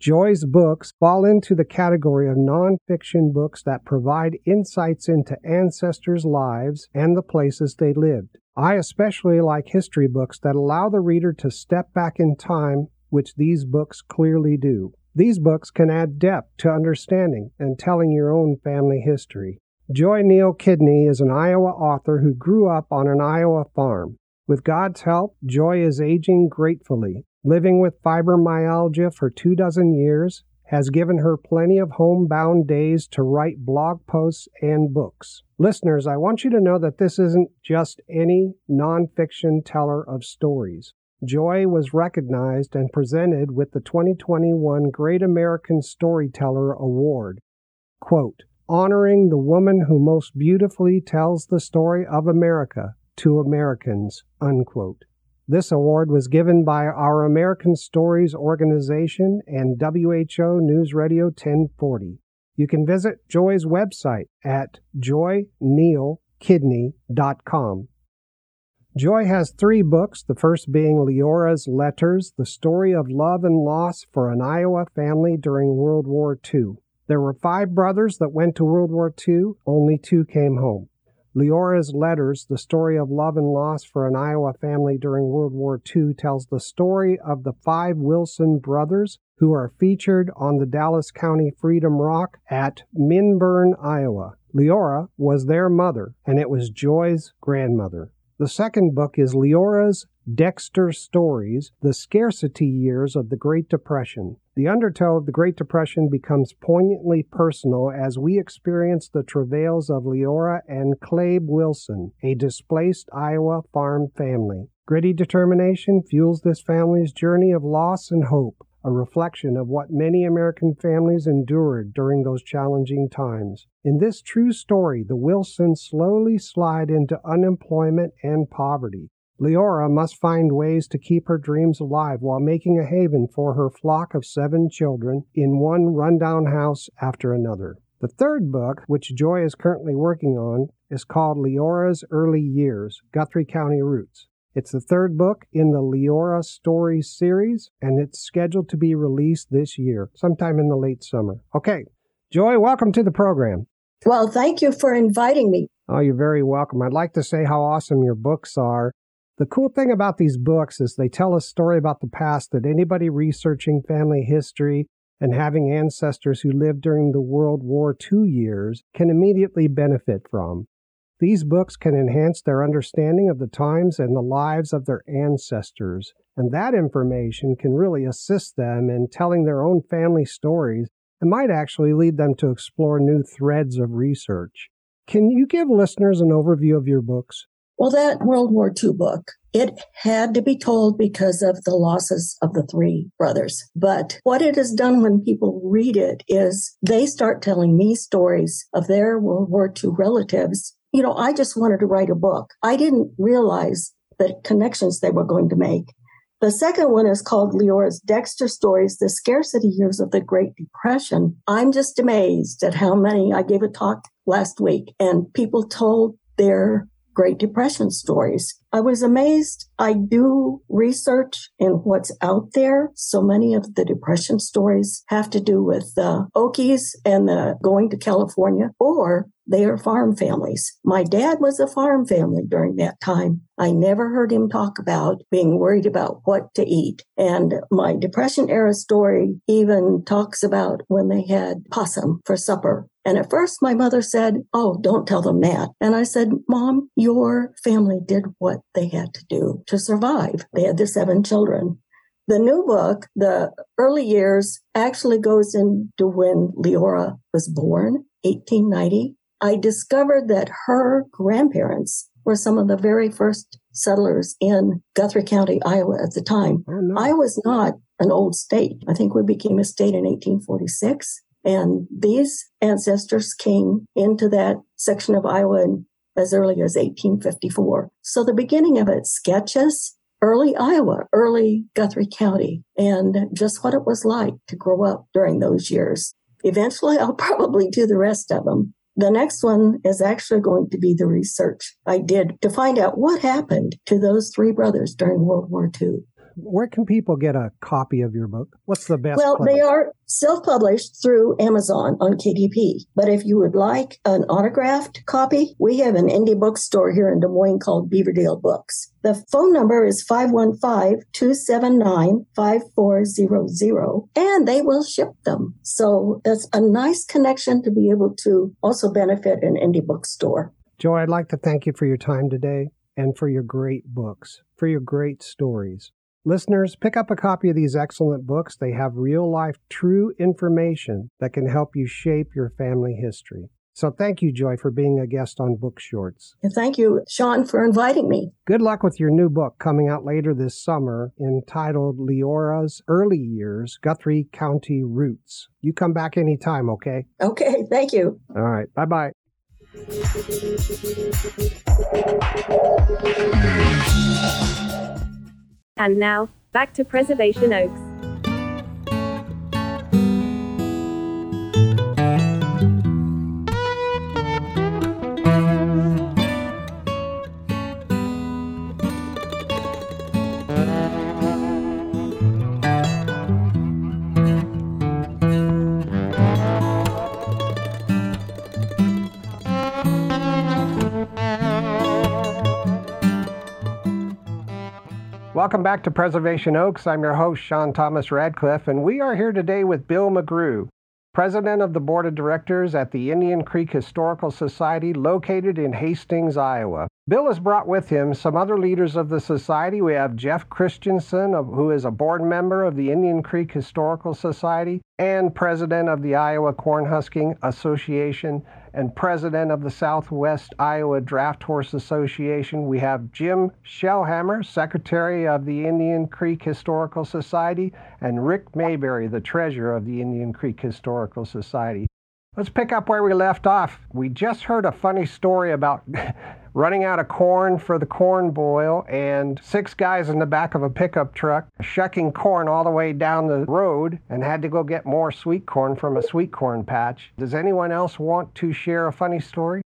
S1: Joy's books fall into the category of nonfiction books that provide insights into ancestors' lives and the places they lived. I especially like history books that allow the reader to step back in time, which these books clearly do. These books can add depth to understanding and telling your own family history. Joy Neal Kidney is an Iowa author who grew up on an Iowa farm. With God's help, Joy is aging gratefully. Living with fibromyalgia for two dozen years has given her plenty of homebound days to write blog posts and books. Listeners, I want you to know that this isn't just any nonfiction teller of stories. Joy was recognized and presented with the 2021 Great American Storyteller Award. Quote, honoring the woman who most beautifully tells the story of America to Americans, unquote. This award was given by our American Stories organization and WHO News Radio 1040. You can visit Joy's website at joynealkidney.com. Joy has three books, the first being Leora's Letters, the story of love and loss for an Iowa family during World War II. There were five brothers that went to World War II, only two came home. Leora's Letters, the story of love and loss for an Iowa family during World War II, tells the story of the five Wilson brothers who are featured on the Dallas County Freedom Rock at Minburn, Iowa. Leora was their mother, and it was Joy's grandmother. The second book is Leora's Dexter Stories The Scarcity Years of the Great Depression. The undertow of the Great Depression becomes poignantly personal as we experience the travails of Leora and Clabe Wilson, a displaced Iowa farm family. Gritty determination fuels this family's journey of loss and hope a reflection of what many American families endured during those challenging times. In this true story, the Wilsons slowly slide into unemployment and poverty. Leora must find ways to keep her dreams alive while making a haven for her flock of seven children in one rundown house after another. The third book, which Joy is currently working on, is called Leora's Early Years Guthrie County Roots. It's the third book in the Leora Stories series, and it's scheduled to be released this year, sometime in the late summer. Okay, Joy, welcome to the program.
S9: Well, thank you for inviting me.
S1: Oh, you're very welcome. I'd like to say how awesome your books are. The cool thing about these books is they tell a story about the past that anybody researching family history and having ancestors who lived during the World War II years can immediately benefit from. These books can enhance their understanding of the times and the lives of their ancestors, and that information can really assist them in telling their own family stories and might actually lead them to explore new threads of research. Can you give listeners an overview of your books?
S9: Well, that World War II book, it had to be told because of the losses of the three brothers. But what it has done when people read it is they start telling me stories of their World War II relatives you know, I just wanted to write a book. I didn't realize the connections they were going to make. The second one is called Leora's Dexter Stories, The Scarcity Years of the Great Depression. I'm just amazed at how many I gave a talk last week and people told their Great Depression stories. I was amazed. I do research in what's out there. So many of the depression stories have to do with the Okies and the going to California, or they are farm families. My dad was a farm family during that time. I never heard him talk about being worried about what to eat. And my depression era story even talks about when they had possum for supper and at first, my mother said, Oh, don't tell them that. And I said, Mom, your family did what they had to do to survive. They had the seven children. The new book, The Early Years, actually goes into when Leora was born, 1890. I discovered that her grandparents were some of the very first settlers in Guthrie County, Iowa at the time. Oh, no. I was not an old state. I think we became a state in 1846. And these ancestors came into that section of Iowa as early as 1854. So the beginning of it sketches early Iowa, early Guthrie County, and just what it was like to grow up during those years. Eventually, I'll probably do the rest of them. The next one is actually going to be the research I did to find out what happened to those three brothers during World War II
S1: where can people get a copy of your book? What's the best?
S9: Well, place? they are self-published through Amazon on KDP. But if you would like an autographed copy, we have an indie bookstore here in Des Moines called Beaverdale Books. The phone number is 515-279-5400 and they will ship them. So that's a nice connection to be able to also benefit an indie bookstore.
S1: Joy, I'd like to thank you for your time today. and for your great books, for your great stories. Listeners, pick up a copy of these excellent books. They have real life, true information that can help you shape your family history. So thank you, Joy, for being a guest on Book Shorts.
S9: And thank you, Sean, for inviting me.
S1: Good luck with your new book coming out later this summer entitled Leora's Early Years Guthrie County Roots. You come back anytime, okay?
S9: Okay, thank you.
S1: All right, bye bye.
S10: And now, back to Preservation Oaks.
S1: Welcome back to Preservation Oaks. I'm your host, Sean Thomas Radcliffe, and we are here today with Bill McGrew, President of the Board of Directors at the Indian Creek Historical Society located in Hastings, Iowa. Bill has brought with him some other leaders of the society. We have Jeff Christensen, who is a board member of the Indian Creek Historical Society and president of the Iowa Cornhusking Association and president of the Southwest Iowa Draft Horse Association. We have Jim Shellhammer, secretary of the Indian Creek Historical Society, and Rick Mayberry, the treasurer of the Indian Creek Historical Society. Let's pick up where we left off. We just heard a funny story about running out of corn for the corn boil and six guys in the back of a pickup truck shucking corn all the way down the road and had to go get more sweet corn from a sweet corn patch. Does anyone else want to share a funny story?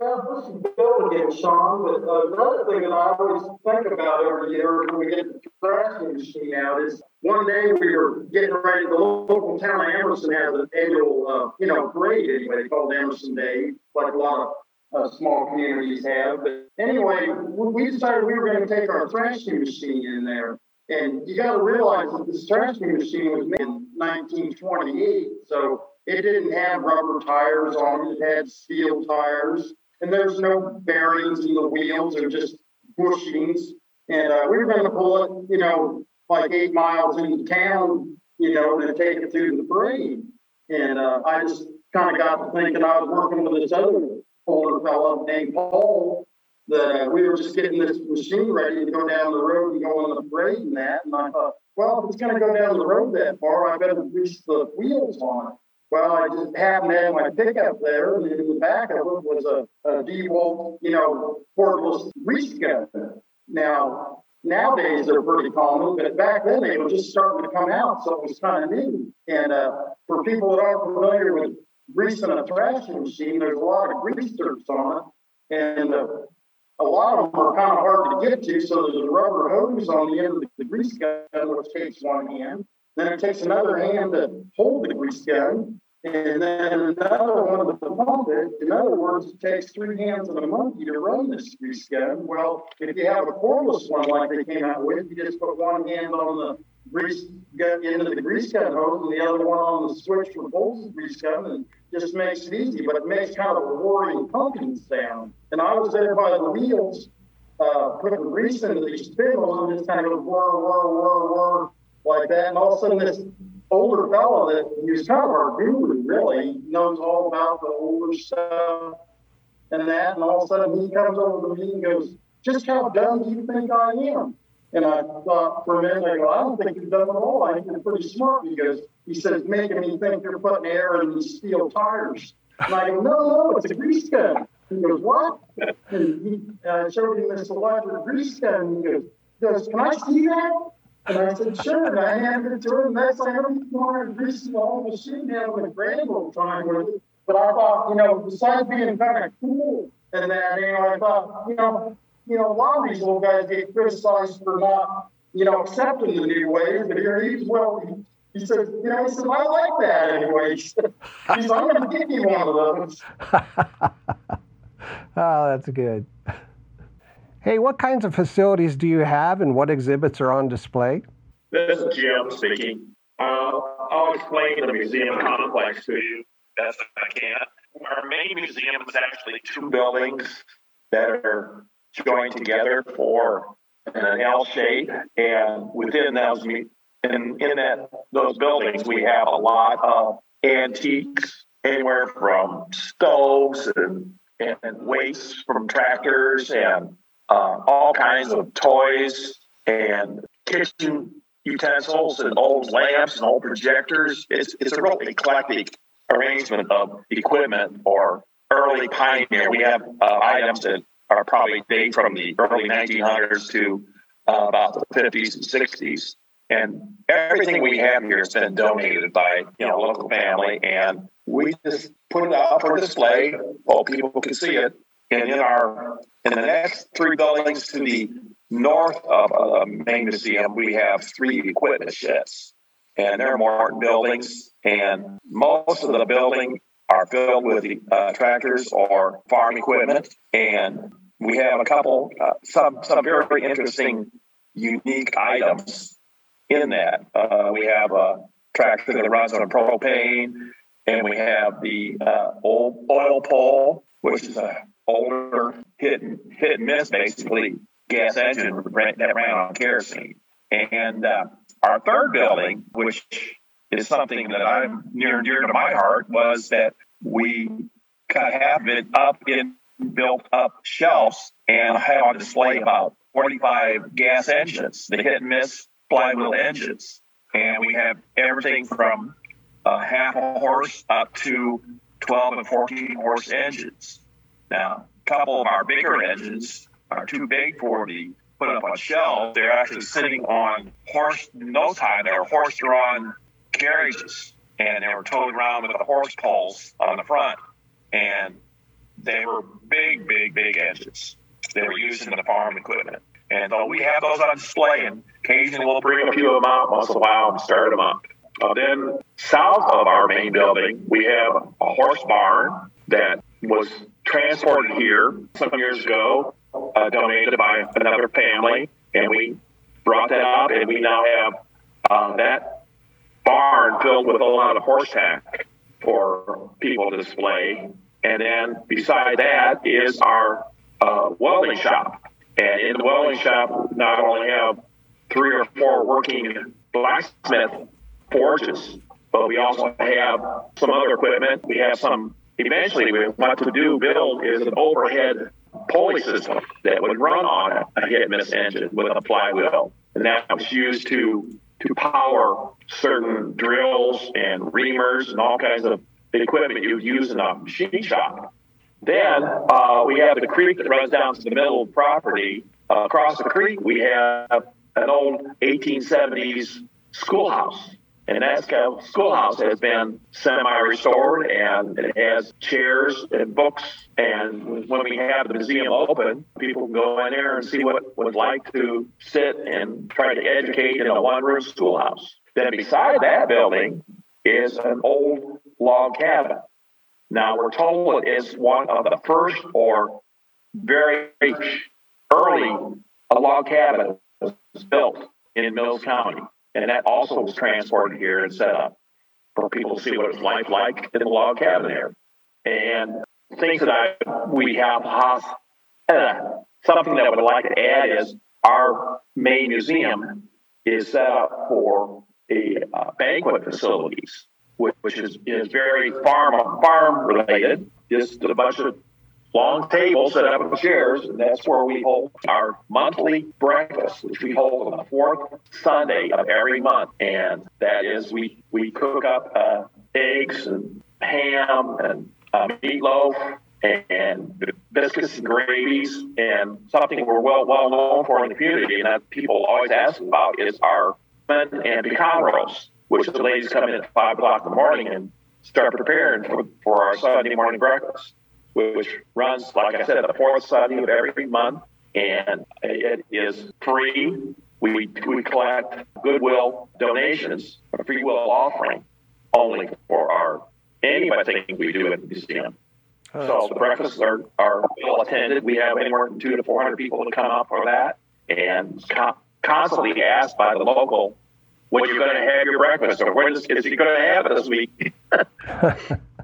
S4: Well, this is Bill again, Sean. But uh, another thing that I always think about every year when we get the thrashing machine out is one day we were getting ready. The local town of Emerson has an annual, uh, you know, parade anyway called Emerson Day, like a lot of uh, small communities have. But anyway, we decided we were going to take our thrashing machine in there. And you got to realize that this thrashing machine was made in 1928, so it didn't have rubber tires on it. It had steel tires and there's no bearings in the wheels or just bushings. And uh, we were going to pull it, you know, like eight miles into town, you know, and take it through the parade. And uh, I just kind of got to thinking I was working with this other older fellow named Paul that uh, we were just getting this machine ready to go down the road and go on the parade and that. And I thought, well, if it's going to go down the road that far, I better grease the wheels on it. Well, I just happened to have my pickup there, and in the back of it was a, a DeWalt, you know, portable grease gun. Now, nowadays they're pretty common, but back then they were just starting to come out, so it was kind of new. And uh, for people that aren't familiar with greasing a thrashing machine, there's a lot of grease strips on it, and uh, a lot of them are kind of hard to get to. So there's a rubber hose on the end of the grease gun, which takes one hand, then it takes another hand to hold the grease gun, and then another one to pump it. In other words, it takes three hands and a monkey to run this grease gun. Well, if you have a cordless one like they came out with, you just put one hand on the grease gun into the grease gun hose and the other one on the switch for pulls the grease gun and just makes it easy, but it makes kind of a roaring pumping sound. And I was there by the wheels, uh, putting grease into these spindles and just kind of go whir, whir, whir, whir like that. And all of a sudden, this older fellow that he's kind of our guru, really knows all about the older stuff and that. And all of a sudden, he comes over to me and goes, "Just how dumb do you think I am?" And I thought for a minute, I go, "I don't think you're dumb at all. I think you're pretty smart." Goes, "He says making me think you're putting air in these steel tires." And I go, "No, no, it's a grease gun." He goes, "What?" And he uh, showed him this electric grease gun. He goes, "Goes, can I see that?" And I said, sure. And I handed it to him. Thing I wanted to grease the whole machine down with a old time with it. But I thought, you know, besides being kind of cool and that, you know, I thought, you know, you know, a lot of these little guys get criticized for not, you know, accepting the new ways. But here he's well, he, he said, you know, he said, I like that anyway. He said, I'm going to give you one of those.
S1: oh, that's good. Hey, what kinds of facilities do you have and what exhibits are on display?
S6: This is Jim speaking. Uh, I'll explain the museum complex to you best I can. Our main museum is actually two buildings that are joined together for an L shape, and within those in in that those buildings we have a lot of antiques, anywhere from stoves and and waste from tractors and uh, all kinds of toys and kitchen utensils and old lamps and old projectors. It's it's a real eclectic arrangement of equipment or early pioneer. We have uh, items that are probably date from the early 1900s to uh, about the 50s and 60s. And everything we have here has been donated by you know local family, and we just put it out for display so people can see it. And in our in the next three buildings to the north of the uh, main museum, we have three equipment sheds, and they're more buildings. And most of the building are filled with uh, tractors or farm equipment. And we have a couple, uh, some, some very interesting, unique items in that. Uh, we have a tractor that runs on propane, and we have the uh, old Oil Pull, which is a older hit hit and miss, basically, gas engine that ran on kerosene. And uh, our third building, which is something that I'm near and dear to my heart, was that we have it up in built up shelves and have on display about 45 gas engines, the hit and miss flywheel engines. And we have everything from a half a horse up to 12 and 14 horse engines. Now, a couple of our bigger engines are too big for the put up on shelves. They're actually sitting on horse nose high. They're horse drawn carriages and they were towed around with the horse poles on the front. And they were big, big, big engines. They were used in the farm equipment. And uh, we have those on display, and occasionally we'll bring a few of them out once in a while and start them up. Uh, then south of our main building, we have a horse barn that was transported here some years ago, uh, donated by another family, and we brought that up, and we now have uh, that barn filled with a lot of horse tack for people to display. And then beside that is our uh, welding shop. And in the welding shop, not only have three or four working blacksmith forges, but we also have some other equipment. We have some, eventually, we want to do, build is an overhead pulley system that would run on a hit miss engine with a flywheel. And that was used to to power certain drills and reamers and all kinds of equipment you would use in a machine shop. Then uh, we have the creek that runs down to the middle of the property. Uh, across the creek, we have an old 1870s schoolhouse. And that schoolhouse has been semi-restored, and it has chairs and books. And when we have the museum open, people can go in there and see what it was like to sit and try to educate in a one-room schoolhouse. Then beside that building is an old log cabin. Now we're told it is one of the first or very early log cabin was built in Mills County. And that also was transported here and set up for people to see what it's like like in the log cabin here. And things that I we have uh, something that I would like to add is our main museum is set up for a uh, banquet facilities, which, which is, is very farm farm related. Just a bunch of long table set up with chairs, and that's where we hold our monthly breakfast, which we hold on the fourth Sunday of every month. And that is we we cook up uh, eggs and ham and uh, meatloaf and biscuits and gravies and something we're well well known for in the community and that people always ask about is our and pecan roast, which the ladies come in at five o'clock in the morning and start preparing for, for our Sunday morning breakfast which runs, like I said, the fourth Sunday of every month, and it is free. We, we collect goodwill donations, a free will offering, only for our anything we do at the museum. Oh, so the breakfasts are, are well attended. We have anywhere from two to four hundred people to come up for that, and constantly asked by the local, "When you're going to have your breakfast, or when is, is he going to have it this week?"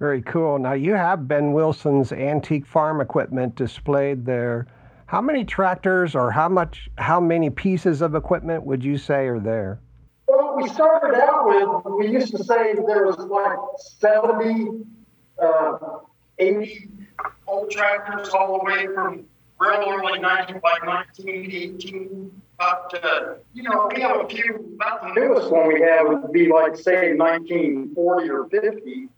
S1: Very cool. Now you have Ben Wilson's antique farm equipment displayed there. How many tractors or how much how many pieces of equipment would you say are there?
S4: Well, we started out with we used to say there was like 70, uh, 80 old tractors all the way from real early 19 like 1918 up to you know we have a few about the newest one we have would be like say 1940 or 50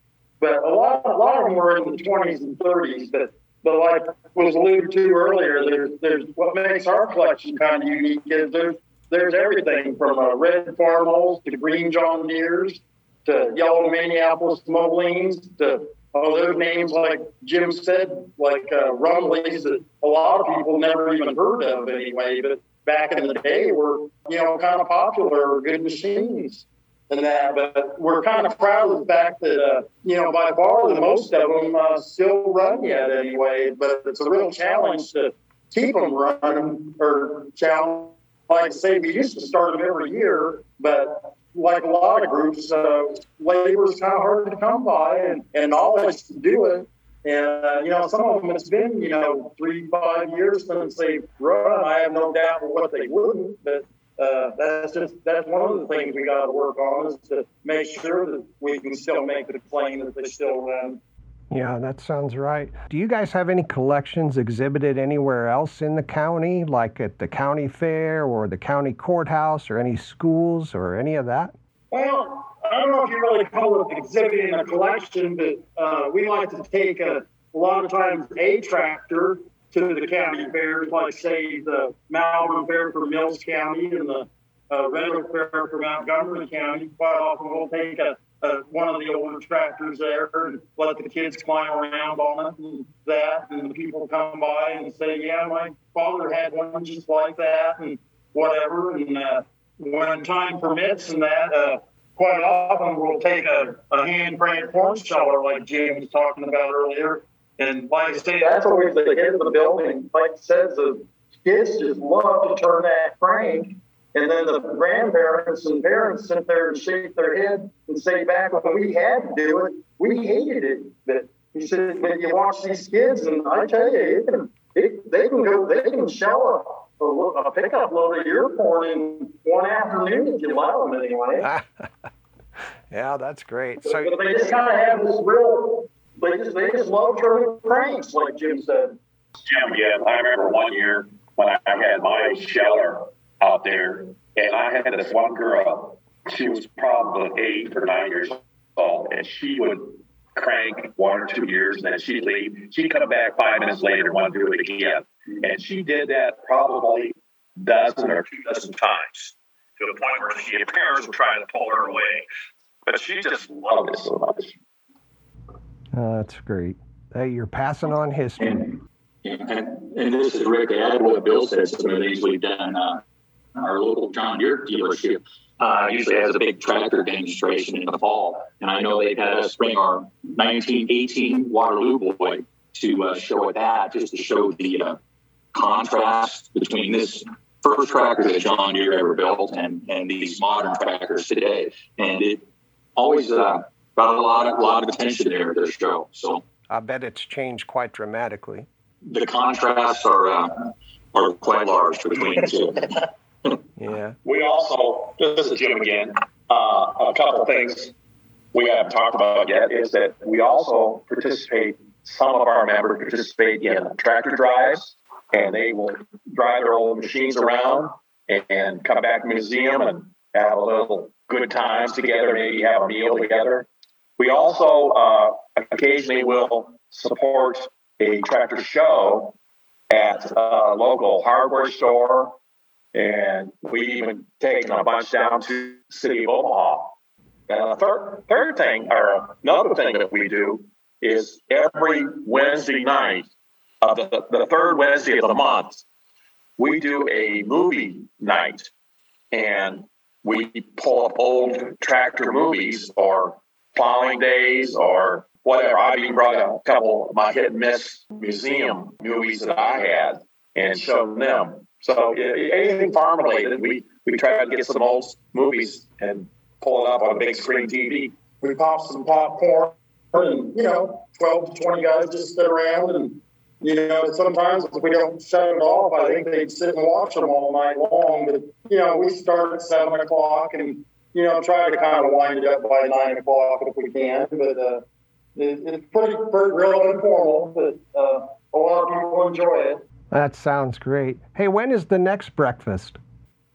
S4: but a lot, a lot of them were in the 20s and 30s. But, but like was alluded to earlier, there's, there's what makes our collection kind of unique is there's, there's everything from uh, red Farmalls to green John Deeres to yellow Minneapolis Molines to oh, there's names like Jim said, like uh, Rumelys that a lot of people never even heard of anyway. But back in the day, were you know kind of popular, good machines and that. But we're kind of proud of the fact that, uh, you know, by far the most of them uh, still run yet anyway. But it's a real challenge to keep them running or challenge. Like I say, we used to start them every year, but like a lot of groups, uh, is kind of hard to come by and, and knowledge to do it. And, uh, you know, some of them, it's been, you know, three, five years since they've run. I have no doubt what they wouldn't, but uh, that's just that's one of the things we got to work on is to make sure that we can still make the claim that they still run.
S1: Yeah, that sounds right. Do you guys have any collections exhibited anywhere else in the county, like at the county fair or the county courthouse or any schools or any of that?
S4: Well, I don't know if you really call it exhibiting a collection, but uh, we like to take a, a lot of times a tractor to the county fairs, like say the Malvern Fair for Mills County and the uh, Oak Fair for Montgomery County. Quite often we'll take a, a, one of the older tractors there and let the kids climb around on it and that, and the people come by and say, "Yeah, my father had one just like that," and whatever. And uh, when time permits, and that. Uh, quite often we'll take a, a hand crank corn sheller like Jim was talking about earlier and like I say, that's always the head of the building. Like it says, the kids just love to turn that crank. And then the grandparents and parents sit there and shake their head and say, back when we had to do it, we hated it. But he said, when you watch these kids, and I tell you, it can, it, they can go, they can shell a, a, a pickup load of ear corn in one afternoon if you allow them anyway.
S1: yeah, that's great.
S4: So, but they just kind of have this real they just they just love turning cranks, like Jim said.
S6: Jim, yeah, I remember one year when I had my sheller out there, and I had this one girl. She was probably eight or nine years old, and she would crank one or two years, and then she'd leave. She'd come back five minutes later and want to do it again. And she did that probably dozen or two dozen times to the point where she parents were trying to pull her away. But she just loved it so much.
S1: Oh, that's great. Hey, you're passing on history.
S5: And, and, and this is Rick. Add what Bill said. Some of these we've done. Uh, our local John Deere dealership uh, usually has a big tractor demonstration in the fall, and I know they've had us bring our 1918 Waterloo boy to uh, show at that, just to show the uh, contrast between this first tractor that John Deere ever built and and these modern tractors today. And it always uh, got a lot of lot of attention there at this show. So
S1: I bet it's changed quite dramatically.
S5: The contrasts are uh, are quite large between the
S1: two. yeah.
S6: We also this is Jim again. Uh, a couple things we haven't talked about yet is that we also participate. Some of our members participate in tractor drives, and they will drive their old machines around and come back to the museum and have a little good times together, maybe have a meal together. We also uh, occasionally will support a tractor show at a local hardware store, and we've even taken a bunch down to city of Omaha. And the third, third thing, or another thing that we do, is every Wednesday night, of the, the third Wednesday of the month, we do a movie night, and we pull up old tractor movies or plowing days or whatever. I even brought a couple of my hit and miss museum movies that I had and showed them. So anything farm related, we, we try to get some old movies and pull it up on a big screen TV.
S4: We pop some popcorn and you know, twelve to twenty guys just sit around and. You know, sometimes if we don't shut it off, I think they'd sit and watch them all night long. But you know, we start at seven o'clock and you know try to kind of wind it up by nine o'clock if we can. But uh, it, it's pretty, pretty real informal, but uh, a lot of people enjoy it.
S1: That sounds great. Hey, when is the next breakfast?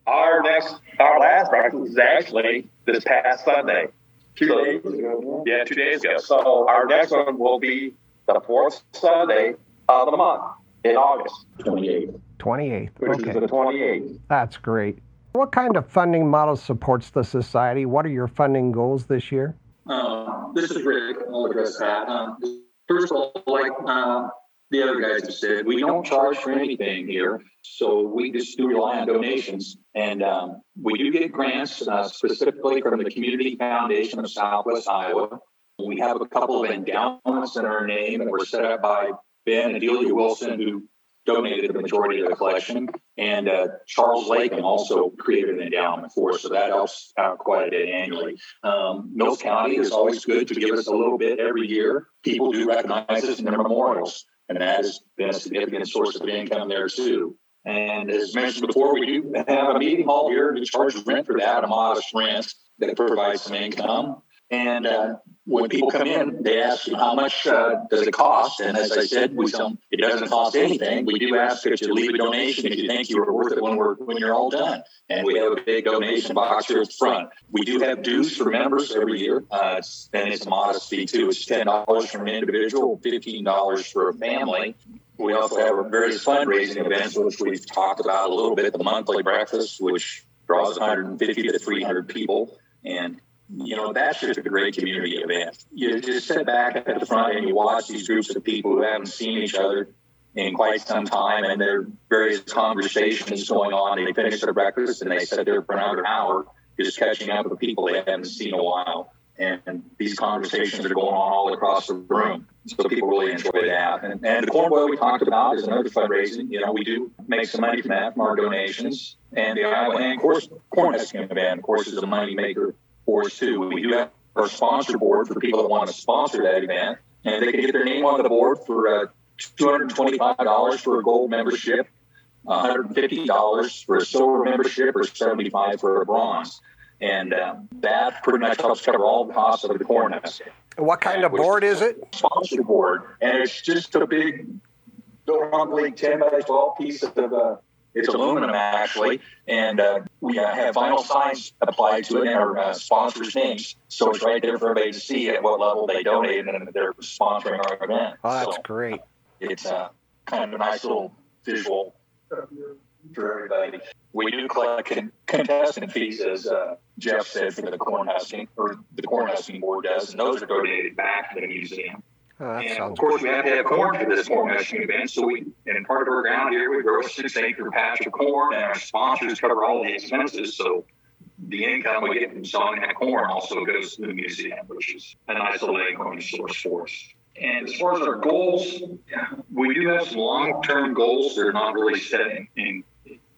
S6: Our next, our last breakfast is actually this past Sunday.
S4: Two days ago.
S6: Yeah, two days ago. So our next one will be the fourth Sunday of the month in August, 28th,
S1: 28th.
S6: which is the 28th.
S1: That's great. What kind of funding model supports the society? What are your funding goals this year?
S5: Uh, this is Rick. I'll address that. Um, first of all, like uh, the other guys have said, we don't charge for anything here, so we just do rely on donations. And um, we do get grants uh, specifically from the Community Foundation of Southwest Iowa. We have a couple of endowments in our name that were set up by Ben and Delia Wilson, who donated the majority of the collection. And uh, Charles Lakin also created an endowment for us, so that helps out quite a bit annually. Um, Mills County is always good to give us a little bit every year. People do recognize us in their memorials, and that has been a significant source of income there too. And as mentioned before, we do have a meeting hall here to charge rent for that, a modest rent that provides some income. And uh, when people come in, they ask, you how much uh, does it cost? And as I said, we tell them it doesn't cost anything. We do ask that you leave a donation if you think you are worth it when we're when you're all done. And we have a big donation box here at the front. We do have dues for members every year, uh, and it's a modest fee too. It's ten dollars for an individual, fifteen dollars for a family. We also have various fundraising events, which we've talked about a little bit. The monthly breakfast, which draws 150 to 300 people, and you know, that's just a great community event. You just sit back at the front and you watch these groups of people who haven't seen each other in quite some time, and there are various conversations going on. They finish their breakfast and they sit there for another hour just catching up with people they haven't seen in a while. And these conversations are going on all across the room. So people really enjoy that. And, and the corn boil we talked about is another fundraising. You know, we do make some money from that from our donations. And uh, the Iowa Hand Course Corn Husking of course, is a money maker for us too. We do have our sponsor board for people that want to sponsor that event. And they can get their name on the board for uh, $225 for a gold membership, $150 for a silver membership, or $75 for a bronze. And uh, that pretty much helps cover all the costs of the corn
S1: What kind of board is it?
S5: sponsor board, and it's just a big, roughly 10 by 12 piece of uh, it's aluminum actually, and uh, we uh, have vinyl signs applied to it and our uh, sponsors' names, so it's right there for everybody to see at what level they donated and they're sponsoring our event.
S1: Oh, that's
S5: so
S1: great.
S5: it's uh, kind of a nice little visual for everybody. We do collect con- contestant fees, as uh, Jeff said, for the corn husking, or the corn husking board does, and those are donated back to the museum.
S1: Oh, that
S5: And of course, we have to have corn for this corn husking event. So we, and part of our ground here, we grow a six acre patch of corn and our sponsors cover all the expenses. So the income we get from selling that corn also goes to the museum, which is a nice little income source for us. And as far as our goals, we do have some long-term goals. They're not really set in, in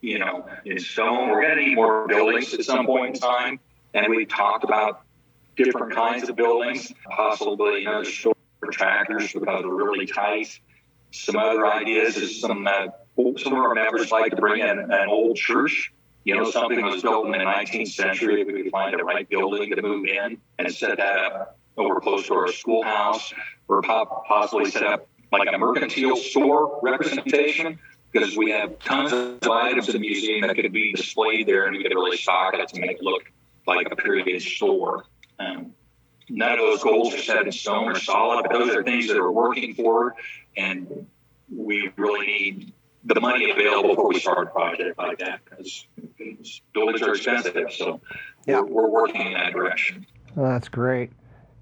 S5: you know, in stone. We're going to need more buildings at some point in time. And we talked about different kinds of buildings, possibly another store for tractors because they're really tight. Some other ideas is some uh, some of our members like to bring in an old church. You know, something was built in the 19th century. If we could find the right building to move in and set that up over close to our schoolhouse, or po- possibly set up like a mercantile store representation because we have tons of items in the museum that could be displayed there, and we could really stock it to make it look like a period store. Um, none of those goals are set in stone or solid, but those are things that are working forward, and we really need the money available before we start a project like that because buildings are expensive. So
S1: Yeah.
S5: we're, we're working in that direction.
S1: Oh, that's great.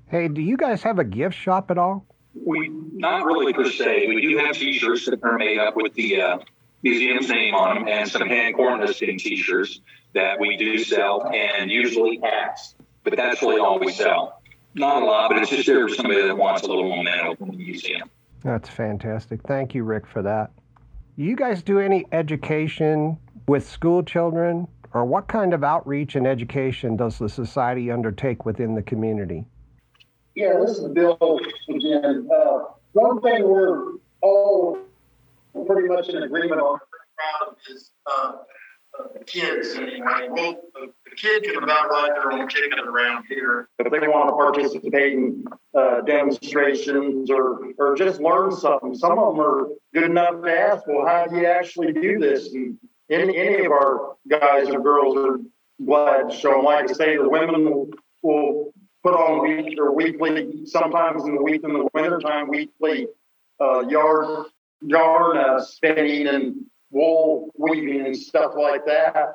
S1: Hey, do you guys have a gift shop at all?
S5: We not really per se. We do have T-shirts that are made up with the uh, museum's name on them, and some hand corn T-shirts that we do sell, and usually hats. But that's really all we sell. Not a lot, but it's just there for somebody that wants a little memento from the museum.
S1: That's fantastic. Thank you, Rick, for that. You guys do any education with school children, or what kind of outreach and education does the society undertake within the community?
S4: Yeah, this is Bill again. Uh, one thing we're all pretty much in agreement on is uh, the kids anyway. Well, the, the kid can about ride their own chicken around here. If they want to participate in uh, demonstrations or, or just learn something, some of them are good enough to ask, well, how do you actually do this? And any, any of our guys or girls are glad to show them. Like I say, the women will, will put on week or weekly, sometimes in the week in the wintertime, weekly uh, yard yarn uh, spinning and wool weaving and stuff like that.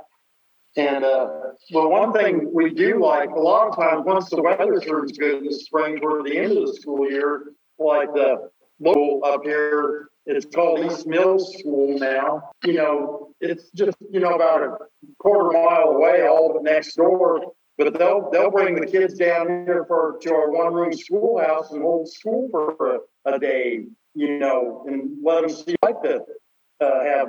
S4: And uh, well, one thing we do like a lot of times once the weather turns good in the spring toward the end of the school year, like the local up here, it's called East Mills School now. You know, it's just you know about a quarter mile away, all but next door. But they'll they'll bring the kids down here for to our one room schoolhouse and hold school for a, a day. You know, and let them see like to uh, have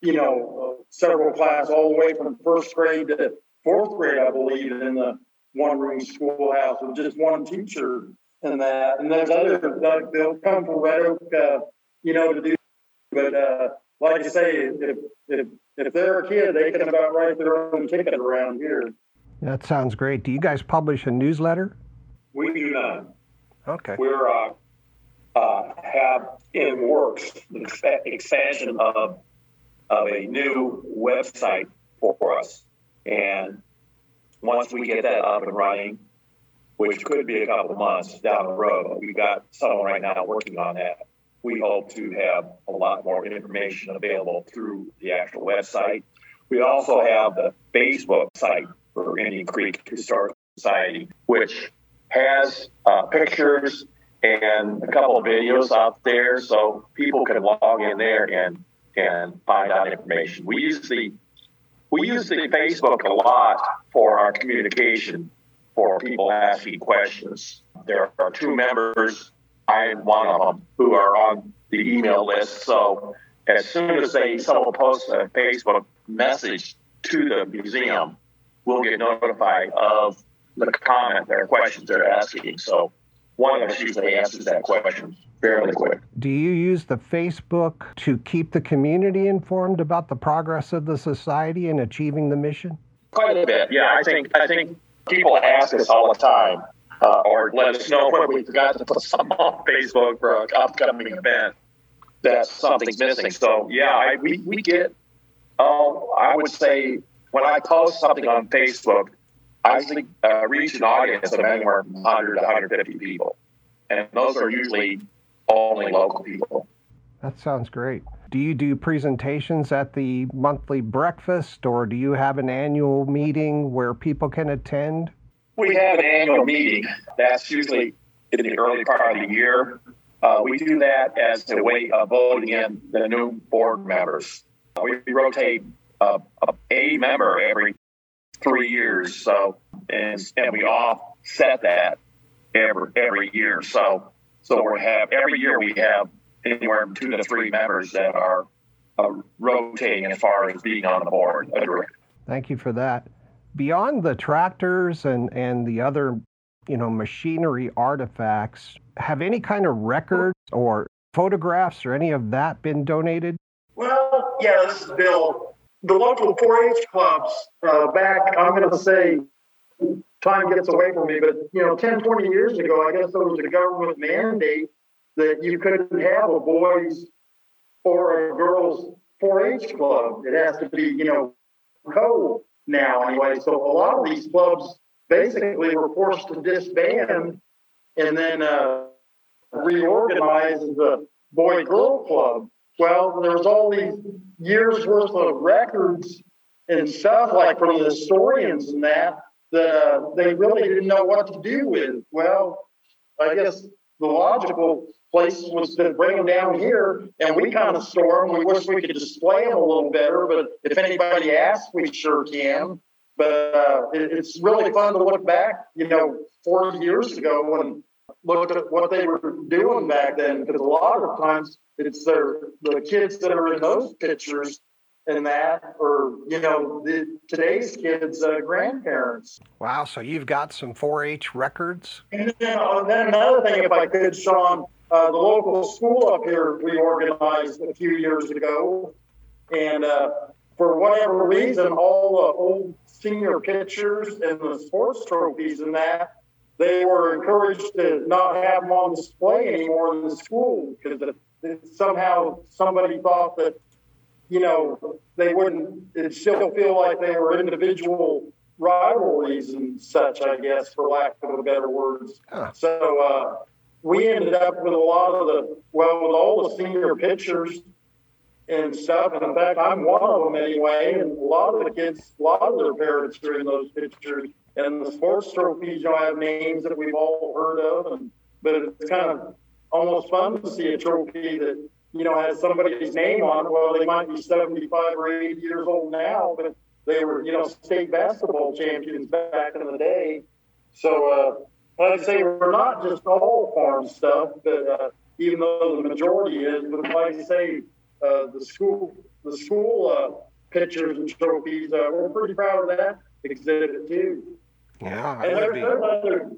S4: you know uh, several classes all the way from first grade to fourth grade, I believe, in the one room schoolhouse with just one teacher and that. And there's other like they'll come from Red Oak, uh, you know, to do. But uh, like I say, if, if if they're a kid, they can about write their own ticket around here.
S1: That sounds great. Do you guys publish a newsletter?
S6: We do not.
S1: Okay.
S6: We're uh, uh, have in works the expansion of of a new website for us, and once we get that up and running, which could be a couple months down the road, we got someone right now working on that. We hope to have a lot more information available through the actual website. We also have the Facebook site for Indian Creek Historical Society, which has uh, pictures and a couple of videos out there so people can log in there and and find out information. We use the we use the Facebook a lot for our communication for people asking questions. There are two members, I am one of them, who are on the email list. So as soon as they someone posts a Facebook message to the museum, we'll get notified of the comment or questions they're asking. So one of us usually answers that question fairly quick.
S1: Do you use the Facebook to keep the community informed about the progress of the society in achieving the mission?
S6: Quite a bit, yeah. I think I think people ask us all the time, uh, or let us know when we forgot to put something on Facebook for an upcoming event that something's missing. So yeah, I, we we get. Oh, I would say when I post something on Facebook, I uh, reach an audience of anywhere from 100 to 150 people, and those are usually only local people.
S1: That sounds great. Do you do presentations at the monthly breakfast, or do you have an annual meeting where people can attend?
S6: We have an annual meeting. That's usually in the early part of the year. Uh, we do that as a way of voting in the new board members. We rotate uh, a member every three years. So, and, and we offset that every, every year. So, so we have every year we have anywhere from two to three members that are uh, rotating as far as being on the board.
S1: Thank you for that. Beyond the tractors and, and the other, you know, machinery artifacts, have any kind of records or photographs or any of that been donated?
S4: Well, yeah, this is Bill the local 4-H clubs uh, back, I'm going to say, time gets away from me, but you know, 10, 20 years ago, I guess there was a government mandate that you couldn't have a boys or a girls 4-H club. It has to be, you know, co now anyway. So a lot of these clubs basically were forced to disband and then uh, reorganize as a boy-girl club. Well, there's all these years worth of records and stuff like from the historians and that that uh, they really didn't know what to do with. Well, I guess the logical place was to bring them down here, and we kind of store them. We wish we could display them a little better, but if anybody asks, we sure can. But uh, it, it's really fun to look back, you know, 40 years ago and look at what they were doing back then, because a lot of times it's their the kids that are in those pictures and that, or you know, the, today's kids' uh, grandparents.
S1: Wow, so you've got some 4-H records.
S4: And then, uh, then another thing, if I could, Sean, uh, the local school up here reorganized a few years ago, and uh, for whatever reason, all the old senior pictures and the sports trophies and that they were encouraged to not have them on display anymore in the school because somehow somebody thought that you know, they wouldn't, it still feel like they were individual rivalries and such, I guess, for lack of a better words. Huh. So uh, we ended up with a lot of the, well, with all the senior pitchers and stuff. And in fact, I'm one of them anyway. And a lot of the kids, a lot of their parents are in those pictures. And the sports trophies, you know, have names that we've all heard of. And, but it's kind of almost fun to see a trophy that you know, has somebody's name on it. Well, they might be 75 or 80 years old now, but they were, you know, state basketball champions back in the day. So, uh, like I say, we're not just all farm stuff, but uh, even though the majority is, but like I say, uh, the school, the school uh, pictures and trophies, uh, we're pretty proud of that exhibit too.
S1: Yeah,
S4: and there, there's other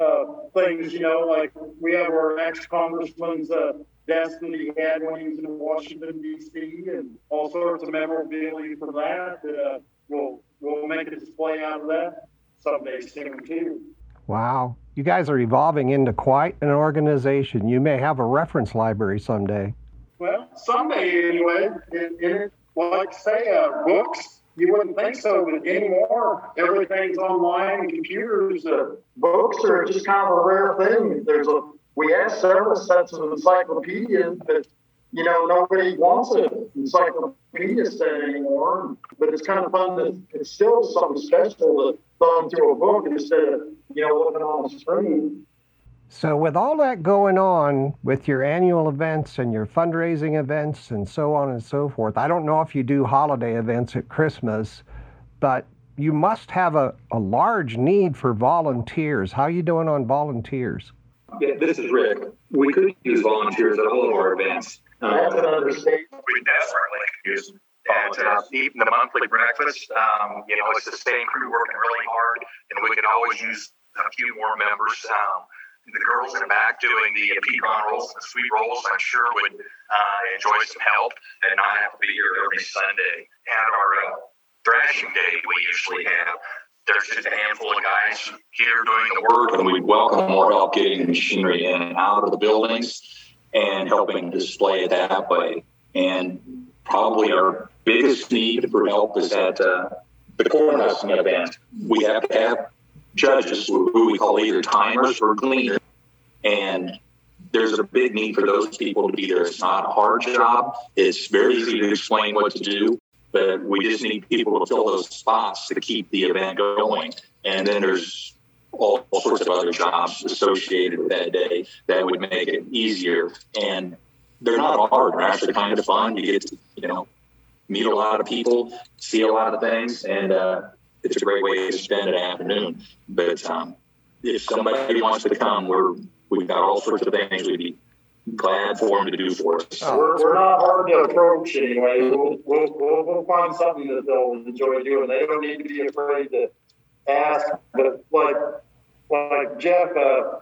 S4: uh, things, you know, like we have our ex-congressman's uh, desk that he had when he was in Washington D.C. and all sorts of memorabilia from that. Uh, we'll we'll make a display out of that someday soon too.
S1: Wow, you guys are evolving into quite an organization. You may have a reference library someday.
S4: Well, someday anyway. In, it, like say, uh, books. You wouldn't think so, but anymore, everything's online computers. Uh, books are just kind of a rare thing. There's a we have several sets of encyclopedias, but you know nobody wants an encyclopedia set anymore. But it's kind of fun that it's still something special to thumb through a book instead of you know looking on the screen.
S1: So, with all that going on with your annual events and your fundraising events and so on and so forth, I don't know if you do holiday events at Christmas, but you must have a, a large need for volunteers. How are you doing on volunteers?
S5: Yeah, this is Rick. We could use volunteers at all of our events.
S4: Um, That's an understatement.
S6: We definitely could use and uh, even the monthly breakfast, um, you know, it's the same crew working really hard, and we could always use a few more members. Um, the girls in the back doing the pecan rolls and the sweet rolls, I'm sure would uh, enjoy some help and not have to be here every Sunday. At our uh, thrashing day, we usually have there's just a handful of guys here doing the work,
S5: and we welcome more help getting the machinery in and out of the buildings and helping display it that way. And probably our biggest need for help is at uh, the corn husking event. We have to have judges who we call either timers or cleaners, and there's a big need for those people to be there. It's not a hard job. It's very easy to explain what to do but we just need people to fill those spots to keep the event going. And then there's all, all sorts of other jobs associated with that day that would make it easier. And they're not hard; they're actually kind of fun. You get to, you know, meet a lot of people, see a lot of things, and uh, it's a great way to spend an afternoon. But um, if somebody wants to come, we're we've got all sorts of things we'd be glad for them to do for us.
S4: Oh, we're, we're not hard to approach anyway. We'll, we'll, we'll, we'll find something that they'll enjoy doing. They don't need to be afraid to ask. But like, like Jeff, uh,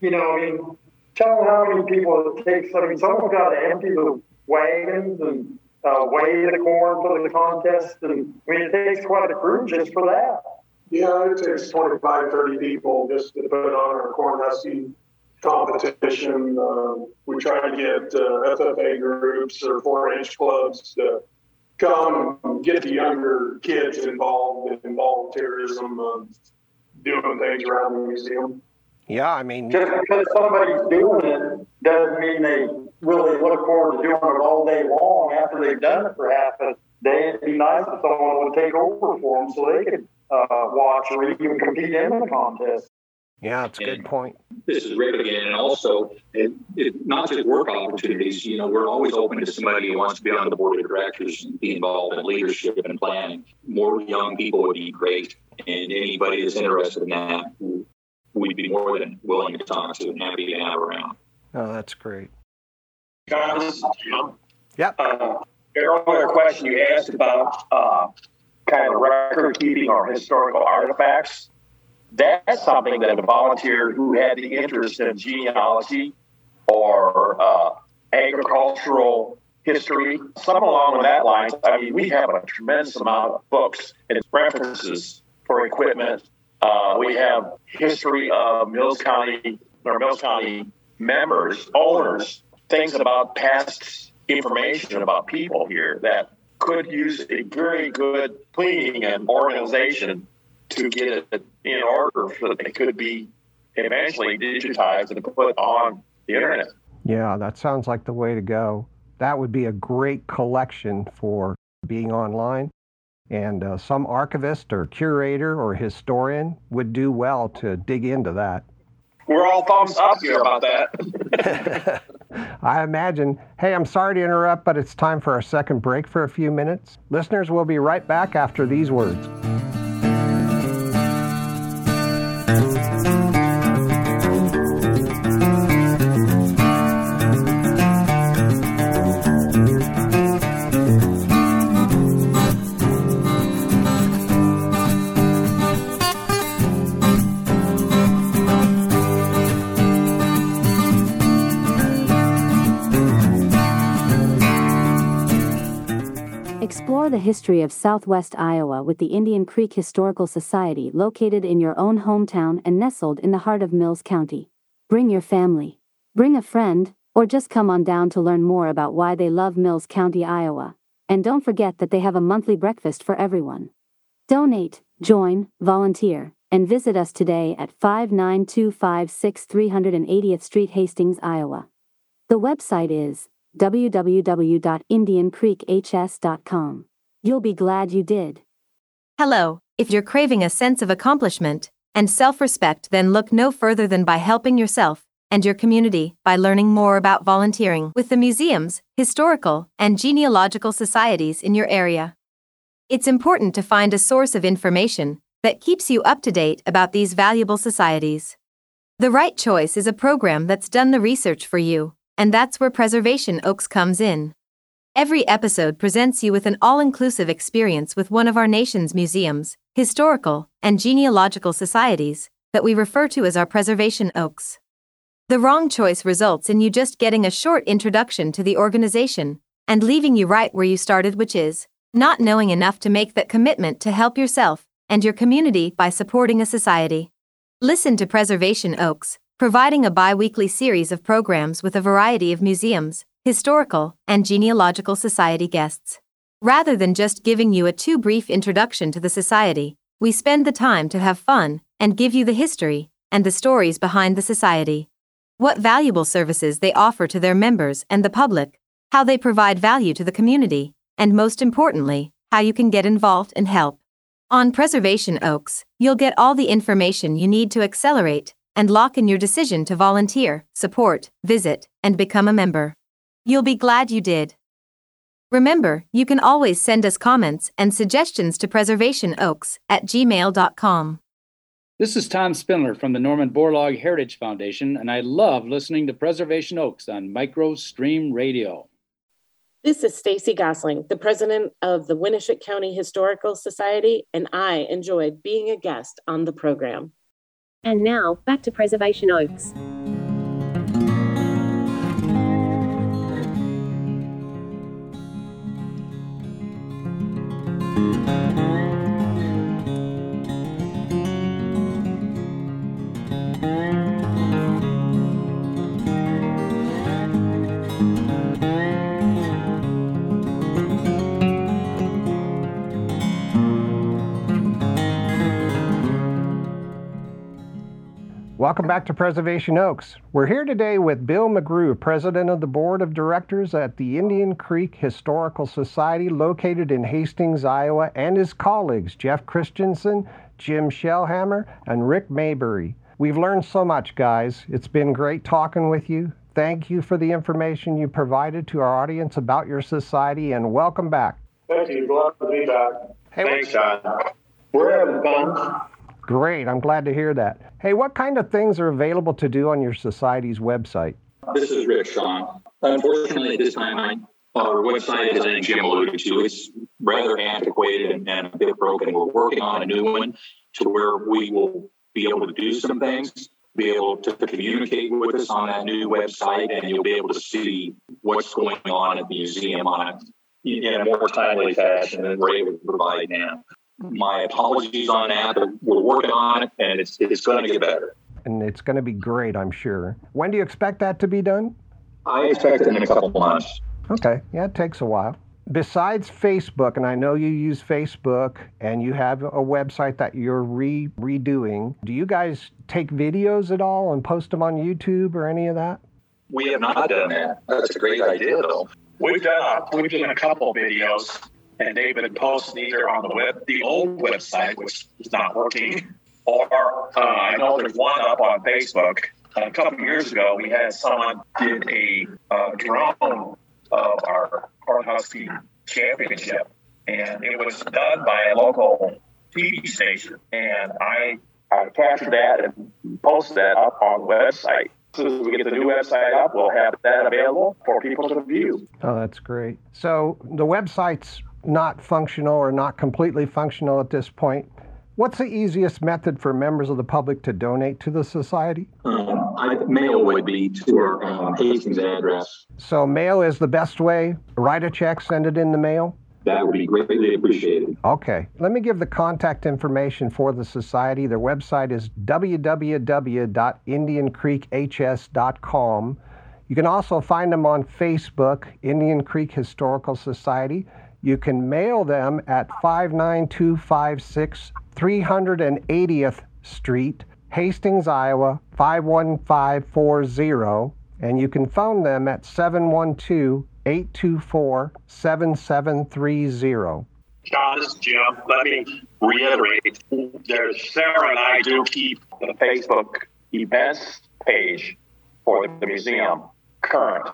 S4: you know, I mean, tell them how many people it takes. I mean, someone's got to empty the wagons and uh, weigh the corn for the contest. And I mean, it takes quite a crew just for that.
S7: Yeah, it takes 25, 30 people just to put on our corn husking competition. Uh, we try to get uh, FFA groups or 4-H clubs to come and get the younger kids involved in volunteerism, uh, doing things around the museum.
S1: Yeah, I mean,
S4: just because somebody's doing it doesn't mean they really look forward to doing it all day long after they've done it for half a day. It'd be nice if someone would take over for them so they could uh, watch or even compete in the contest.
S1: Yeah, it's a good point.
S5: This is Rick again, and also it, it, not just work opportunities. You know, we're always open to somebody who wants to be on the board of directors and be involved in leadership and planning. More young people would be great, and anybody that's interested in that, we'd be more than willing to talk to and happy to have around.
S1: Oh, that's great.
S6: Guys,
S1: Yep.
S6: Uh, earlier question you asked about uh, kind of record keeping or historical artifacts, that's something that a volunteer who had the interest in genealogy or uh, agricultural history, something along that line. I mean, we have a tremendous amount of books and references for equipment. Uh, we have history of Mills County or Mills County members, owners, things about past information about people here that could use a very good cleaning and organization to get it in order so that it could be eventually digitized and put on the internet.
S1: Yeah, that sounds like the way to go. That would be a great collection for being online. And uh, some archivist or curator or historian would do well to dig into that.
S6: We're all thumbs up here about that.
S1: I imagine. Hey, I'm sorry to interrupt, but it's time for our second break for a few minutes. Listeners, we'll be right back after these words.
S11: The history of southwest Iowa with the Indian Creek Historical Society located in your own hometown and nestled in the heart of Mills County. Bring your family, bring a friend, or just come on down to learn more about why they love Mills County, Iowa. And don't forget that they have a monthly breakfast for everyone. Donate, join, volunteer, and visit us today at 59256 380th Street, Hastings, Iowa. The website is www.indiancreekhs.com. You'll be glad you did.
S12: Hello, if you're craving a sense of accomplishment and self respect, then look no further than by helping yourself and your community by learning more about volunteering with the museums, historical, and genealogical societies in your area. It's important to find a source of information that keeps you up to date about these valuable societies. The right choice is a program that's done the research for you and that's where Preservation Oaks comes in. Every episode presents you with an all inclusive experience with one of our nation's museums, historical, and genealogical societies that we refer to as our Preservation Oaks. The wrong choice results in you just getting a short introduction to the organization and leaving you right where you started, which is not knowing enough to make that commitment to help yourself and your community by supporting a society. Listen to Preservation Oaks providing a bi weekly series of programs with a variety of museums, historical, and genealogical society guests. Rather than just giving you a too brief introduction to the society, we spend the time to have fun and give you the history and the stories behind the society. What valuable services they offer to their members and the public, how they provide value to the community, and most importantly, how you can get involved and help. On Preservation Oaks, you'll get all the information you need to accelerate and lock in your decision to volunteer, support, visit, and become a member. You'll be glad you did. Remember, you can always send us comments and suggestions to preservationoaks at gmail.com.
S13: This is Tom Spindler from the Norman Borlaug Heritage Foundation, and I love listening to Preservation Oaks on MicroStream Radio.
S14: This is Stacy Gosling, the president of the Winneshiek County Historical Society, and I enjoyed being a guest on the program.
S10: And now, back to Preservation Oaks.
S1: Welcome back to Preservation Oaks. We're here today with Bill McGrew, President of the Board of Directors at the Indian Creek Historical Society located in Hastings, Iowa, and his colleagues, Jeff Christensen, Jim Shellhammer, and Rick Maybury. We've learned so much, guys. It's been great talking with you. Thank you for the information you provided to our audience about your society, and welcome back.
S7: Thank you. Glad to be back.
S1: Hey,
S6: Thanks, John.
S7: We're having fun.
S1: Great, I'm glad to hear that. Hey, what kind of things are available to do on your society's website?
S5: This is Rick Sean. Unfortunately, at this time, our website, as I think Jim alluded to, is rather antiquated and, a bit broken. We're working on a new one to where we will be able to do some things, be able to communicate with us on that new website, and you'll be able to see what's going on at the museum on in a more timely fashion than we're able to provide now. My apologies on that, we're working on it, and it's it's going to get better.
S1: And it's going to be great, I'm sure. When do you expect that to be done?
S5: I expect it in a couple months.
S1: Okay, yeah, it takes a while. Besides Facebook, and I know you use Facebook and you have a website that you're re- redoing, do you guys take videos at all and post them on YouTube or any of that?
S5: We have not done that. That's a great idea, though.
S6: We've done we've done a couple videos, and they've been posted either on the web, the old website, which is not working, or uh, I know there's one up on Facebook. a couple years ago, we had someone did a uh, drone of our Cornhusker championship, and it was done by a local TV station, and I I captured that and posted that up on the website. As soon as we get the new website up, we'll have that available for people to view.
S1: Oh, that's great. So the website's not functional or not completely functional at this point. What's the easiest method for members of the public to donate to the society?
S5: Um, I, mail would be to our um, Hastings address.
S1: So mail is the best way. Write a check, send it in the mail.
S5: That would be greatly appreciated.
S1: Okay. Let me give the contact information for the society. Their website is www.indiancreekhs.com. You can also find them on Facebook, Indian Creek Historical Society. You can mail them at 59256 380th Street, Hastings, Iowa 51540. And you can phone them at 712 824 7730.
S6: John, Jim. Let me reiterate. There's Sarah and I do keep the Facebook events page for the museum current.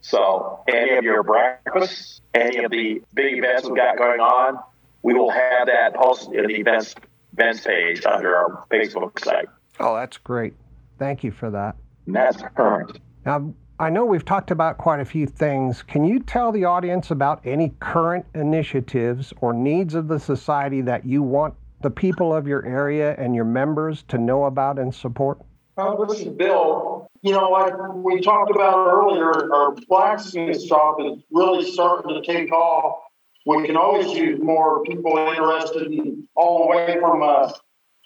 S6: So any of your breakfasts, any of the big events we've got going on, we will have that posted in the events events page under our Facebook site.
S1: Oh, that's great. Thank you for that.
S6: And that's current.
S1: Now, I know we've talked about quite a few things. Can you tell the audience about any current initiatives or needs of the society that you want the people of your area and your members to know about and support?
S4: Is Bill. You know, like we talked about earlier, our blacksmith shop is really starting to take off. We can always use more people interested in all the way from uh,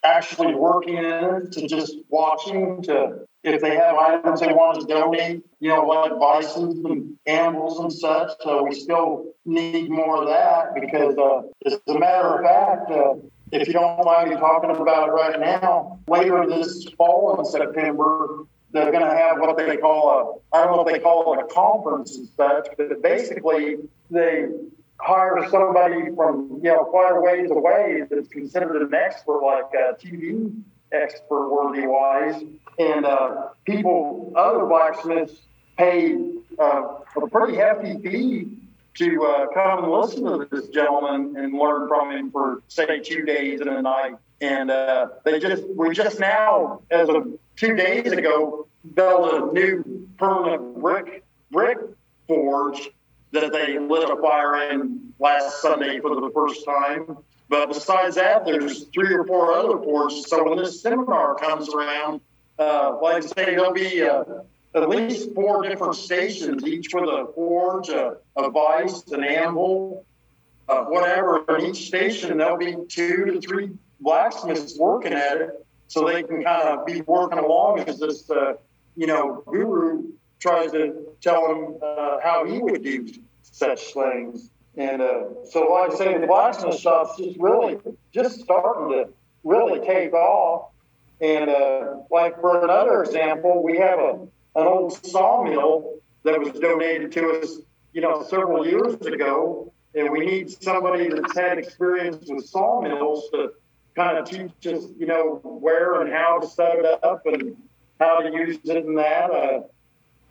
S4: actually working in it to just watching to if they have items they want to donate, you know, like bisons and animals and such. So we still need more of that because, uh, as a matter of fact, uh, if you don't mind me talking about it right now, later this fall in September, they're going to have what they call a, I don't know if they call it a conference and such, but basically they hire somebody from, you know, quite a ways away that's considered an expert like uh, TV expert worthy wise. And uh, people, other blacksmiths pay uh, for a pretty hefty fee to uh, come listen to this gentleman and learn from him for say two days and a night. And uh, they just we just now, as of two days ago, built a new permanent brick brick forge that they lit a fire in last Sunday for the first time. But besides that, there's three or four other forges. So when this seminar comes around, uh, like I say, there'll be uh, at least four different stations, each with a forge, a, a an anvil, uh, whatever. In each station, there'll be two to three blacksmiths working at it, so they can kind of be working along as this, uh, you know, guru tries to tell them uh, how he would do such things. And uh, so, like I say, the blacksmith shop's just really just starting to really take off. And uh, like for another example, we have a an old sawmill that was donated to us, you know, several years ago, and we need somebody that's had experience with sawmills to kind of teach us, you know, where and how to set it up and how to use it and that. Uh,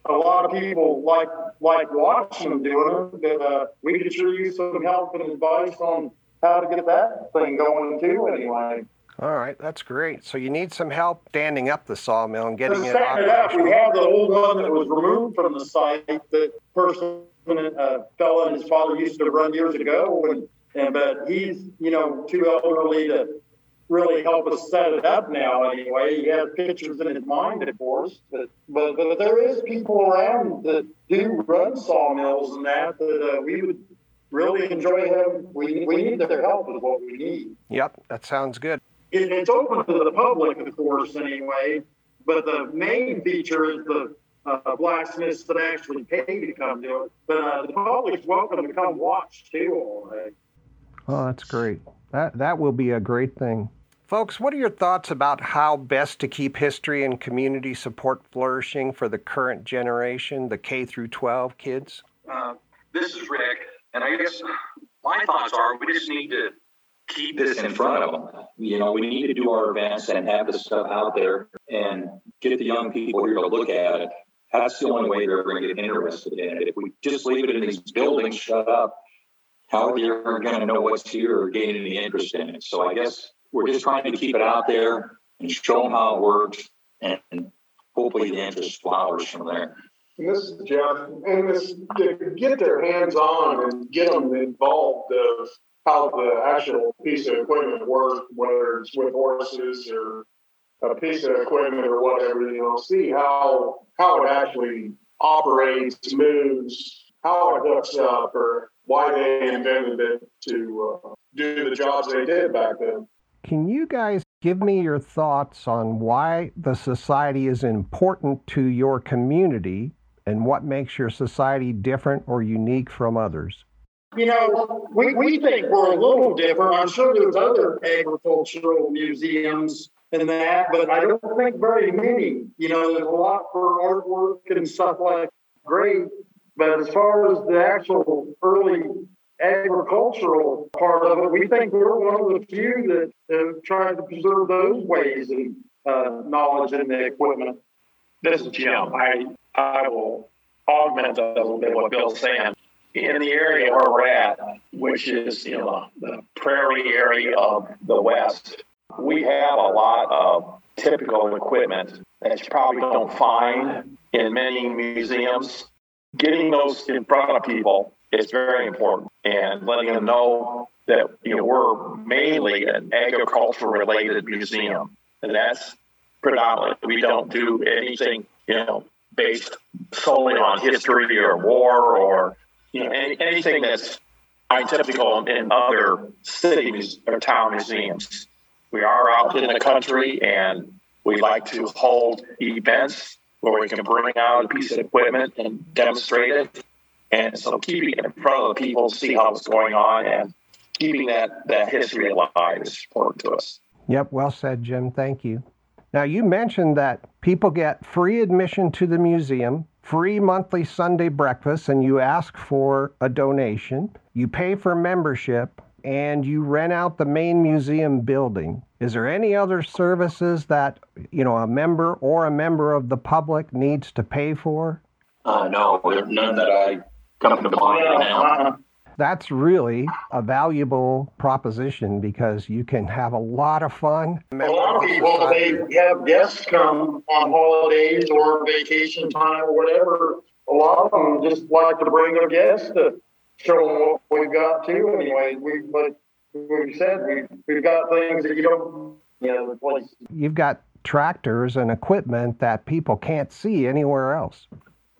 S4: a lot of people like like watching them doing it, but uh, we could sure use some help and advice on how to get that thing going too. Anyway.
S1: All right, that's great. So you need some help standing up the sawmill and getting it
S4: standing it up, we have the old one that was removed from the site. That person a fellow and his father used to run years ago, and, and but he's you know too elderly to really help us set it up now. Anyway, he has pictures in his mind, of course, but but, but there is people around that do run sawmills and that that uh, we would really enjoy having. We we need their help is what we need.
S1: Yep, that sounds good.
S4: It, it's open to the public, of course, anyway. But the main feature is the uh, blacksmiths that actually pay to come do it. But uh, the public's welcome to come watch too. All day.
S1: Oh, that's great. That that will be a great thing. Folks, what are your thoughts about how best to keep history and community support flourishing for the current generation, the K through 12 kids?
S5: Uh, this is Rick, and I guess my thoughts are we just need to keep this in front of them. You know, we need to do our events and have this stuff out there and get the young people here to look at it. That's the only way they're going to get interested in it. If we just leave it in these buildings shut up, how are they going to know what's here or gain any interest in it? So I guess we're just trying to keep it out there and show them how it works, and hopefully the interest flowers from there.
S7: And this is Jeff, and this to get their hands on and get them involved of how the actual piece of equipment works, whether it's with horses or a piece of equipment or whatever, you know, see how how it actually operates, moves, how it hooks up, or why they invented it to uh, do the jobs they did back then.
S1: Can you guys give me your thoughts on why the society is important to your community and what makes your society different or unique from others?
S4: You know, we, we think we're a little different. I'm sure there's other agricultural museums and that, but I don't think very many. You know, there's a lot for artwork and stuff like great. But as far as the actual early agricultural part of it, we think we're one of the few that have tried to preserve those ways and uh, knowledge and the equipment.
S6: This is Jim. I I will augment a little bit what Bill's saying. In the area where we're at, which is you know the prairie area of the West, we have a lot of typical equipment that you probably don't find in many museums. Getting those in front of people is very important and letting them know that you know we're mainly an agriculture related museum and that's predominant we don't do anything you know based solely on history or war or you know any, anything that's typical in other cities or town museums we are out in the country and we like to hold events where we can bring out a piece of equipment and demonstrate it and so keeping it in front of the people, see how it's going on, and keeping that, that history alive is important to us.
S1: Yep, well said, Jim. Thank you. Now, you mentioned that people get free admission to the museum, free monthly Sunday breakfast, and you ask for a donation. You pay for membership, and you rent out the main museum building. Is there any other services that, you know, a member or a member of the public needs to pay for?
S5: Uh, no, none that I come to mind right now.
S1: That's really a valuable proposition because you can have a lot of fun.
S4: A lot of people, they have guests come on holidays or vacation time or whatever. A lot of them just like to bring their guests to show them what we've got too. Anyway, we but we said we we've got things that you don't you know the place.
S1: You've got tractors and equipment that people can't see anywhere else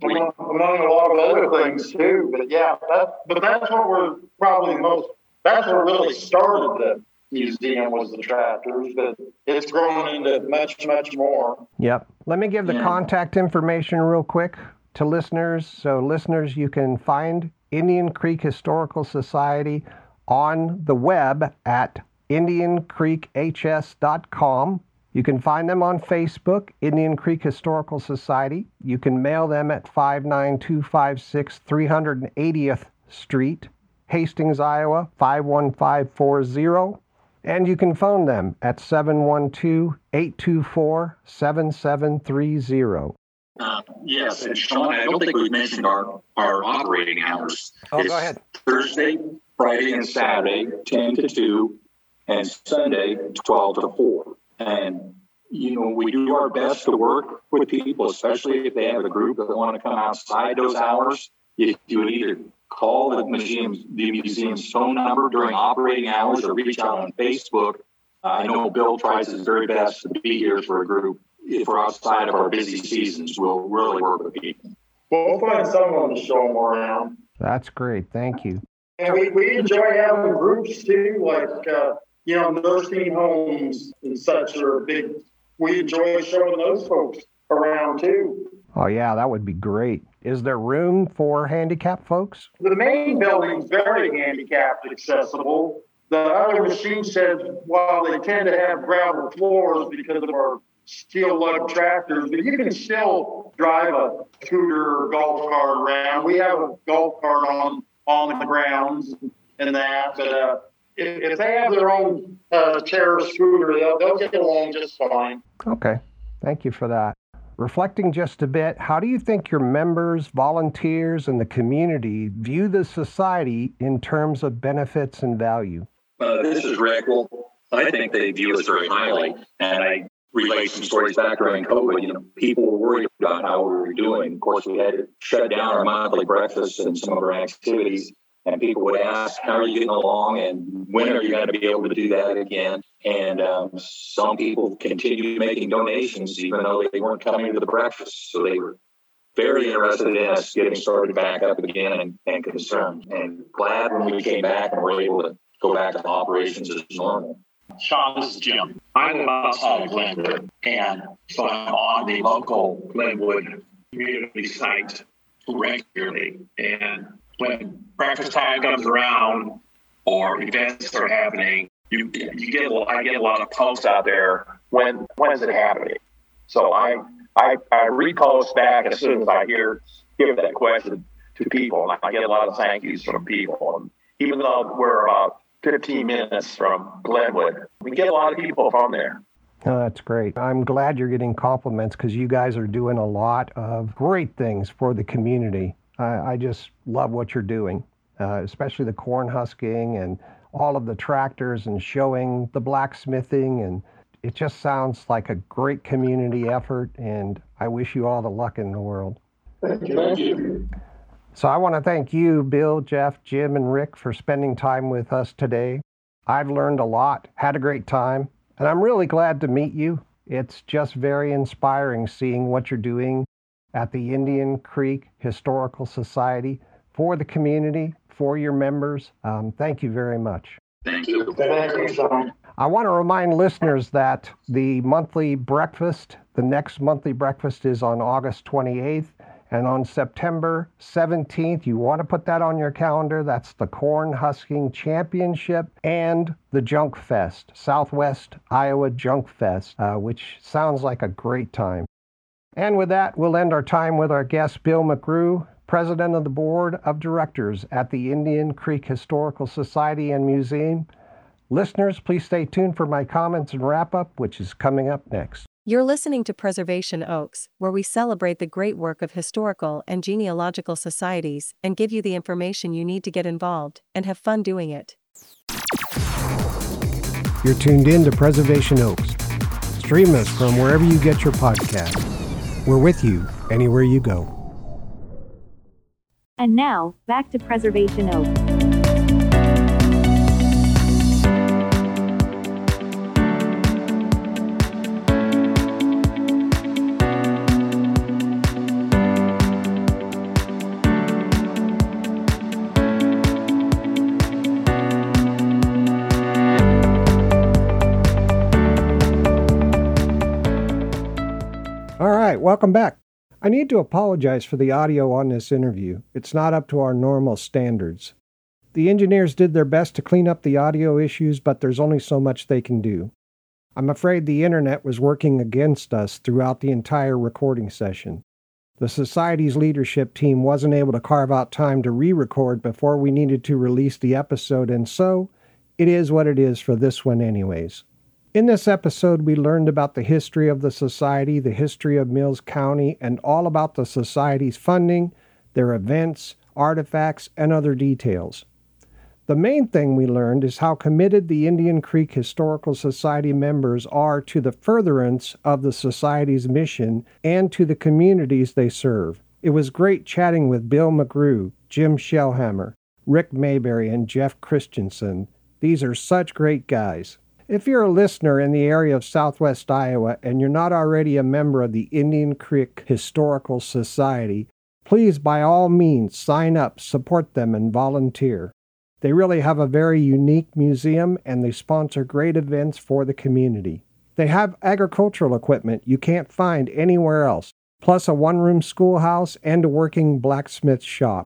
S4: among, among a lot of other things too. But yeah, that, but that's what we're probably most. That's what really started the museum was the tractors, but it's grown into much, much more.
S1: Yep. Let me give the yeah. contact information real quick to listeners. So, listeners, you can find Indian Creek Historical Society on the web at indiancreekhs.com. You can find them on Facebook, Indian Creek Historical Society. You can mail them at 59256 380th Street, Hastings, Iowa 51540. And you can phone them at 712 824 7730.
S5: Uh, yes, and Sean, I don't think we've mentioned our, our operating hours.
S1: Oh, it's go ahead.
S5: Thursday, Friday, and Saturday, 10 to 2, and Sunday, 12 to 4. And, you know, we do our best to work with people, especially if they have a group that want to come outside those hours. if you would either call the museum's, the museum's phone number during operating hours or reach out on Facebook. Uh, I know Bill tries his very best to be here for a group. If we're outside of our busy seasons, we'll really work with people.
S4: Well, we'll find someone to show them around.
S1: That's great. Thank you.
S4: And we, we enjoy having groups too, like, uh, you know, nursing homes and such are big. We enjoy showing those folks around too.
S1: Oh, yeah, that would be great. Is there room for handicapped folks?
S4: The main building's very handicapped accessible. The other machine sheds, while they tend to have gravel floors because of our steel lug tractors, but you can still drive a scooter or golf cart around. We have a golf cart on on the grounds and that, but uh, if, if, they have their own uh, chair scooter, they'll, they'll get along just fine.
S1: Okay, thank you for that. Reflecting just a bit, how do you think your members, volunteers, and the community view the society in terms of benefits and value?
S5: Uh, this is Rick. Well, I think they view us very highly, and I relate some stories back during COVID. You know, people were worried about how we were doing. Of course, we had to shut down our monthly breakfasts and some of our activities. And people would ask, "How are you getting along?" And when are you going to be able to do that again? And um, some people continued making donations, even though they weren't coming to the breakfast. So they were very interested in us getting started back up again and, and concerned. And glad when we came back and were able to go back to operations as normal.
S6: Sean, this is Jim. I live outside of Glenwood, and so I'm on the local Glenwood community site regularly. And when breakfast time comes around or events are happening, you you get I get a lot of posts out there. When when is it happening? So I I, I repost back as soon as I hear give that question to people, and I get a lot of thank yous from people. And even though we're about 15 minutes from Glenwood. We get a lot of people from there.
S1: Oh, that's great. I'm glad you're getting compliments because you guys are doing a lot of great things for the community. I, I just love what you're doing, uh, especially the corn husking and all of the tractors and showing the blacksmithing. And it just sounds like a great community effort. And I wish you all the luck in the world.
S4: Thank you. Thank you.
S1: So I want to thank you, Bill, Jeff, Jim, and Rick for spending time with us today. I've learned a lot, had a great time, and I'm really glad to meet you. It's just very inspiring seeing what you're doing at the Indian Creek Historical Society for the community, for your members. Um, thank you very much.
S5: Thank you.
S4: Thank you.
S1: I want to remind listeners that the monthly breakfast, the next monthly breakfast is on August 28th. And on September 17th, you want to put that on your calendar. That's the Corn Husking Championship and the Junk Fest, Southwest Iowa Junk Fest, uh, which sounds like a great time. And with that, we'll end our time with our guest, Bill McGrew, President of the Board of Directors at the Indian Creek Historical Society and Museum. Listeners, please stay tuned for my comments and wrap up, which is coming up next.
S15: You're listening to Preservation Oaks, where we celebrate the great work of historical and genealogical societies and give you the information you need to get involved and have fun doing it.
S1: You're tuned in to Preservation Oaks. Stream us from wherever you get your podcast. We're with you anywhere you go.
S10: And now, back to Preservation Oaks.
S1: Welcome back. I need to apologize for the audio on this interview. It's not up to our normal standards. The engineers did their best to clean up the audio issues, but there's only so much they can do. I'm afraid the internet was working against us throughout the entire recording session. The Society's leadership team wasn't able to carve out time to re record before we needed to release the episode, and so it is what it is for this one, anyways. In this episode, we learned about the history of the Society, the history of Mills County, and all about the Society's funding, their events, artifacts, and other details. The main thing we learned is how committed the Indian Creek Historical Society members are to the furtherance of the Society's mission and to the communities they serve. It was great chatting with Bill McGrew, Jim Shellhammer, Rick Mayberry, and Jeff Christensen. These are such great guys. If you're a listener in the area of southwest Iowa and you're not already a member of the Indian Creek Historical Society, please by all means sign up, support them, and volunteer. They really have a very unique museum and they sponsor great events for the community. They have agricultural equipment you can't find anywhere else, plus a one room schoolhouse and a working blacksmith shop.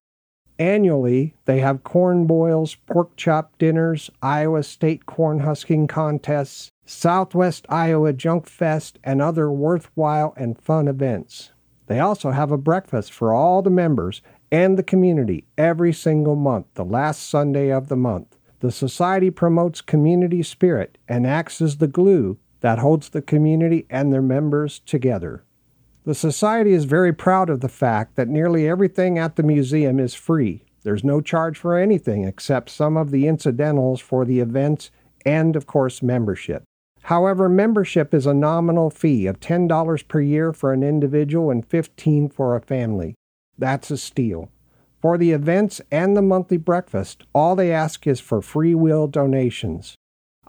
S1: Annually, they have corn boils, pork chop dinners, Iowa State corn husking contests, Southwest Iowa Junk Fest, and other worthwhile and fun events. They also have a breakfast for all the members and the community every single month, the last Sunday of the month. The Society promotes community spirit and acts as the glue that holds the community and their members together. The Society is very proud of the fact that nearly everything at the museum is free. There's no charge for anything except some of the incidentals for the events and, of course, membership. However, membership is a nominal fee of $10 per year for an individual and 15 for a family. That's a steal. For the events and the monthly breakfast, all they ask is for free will donations.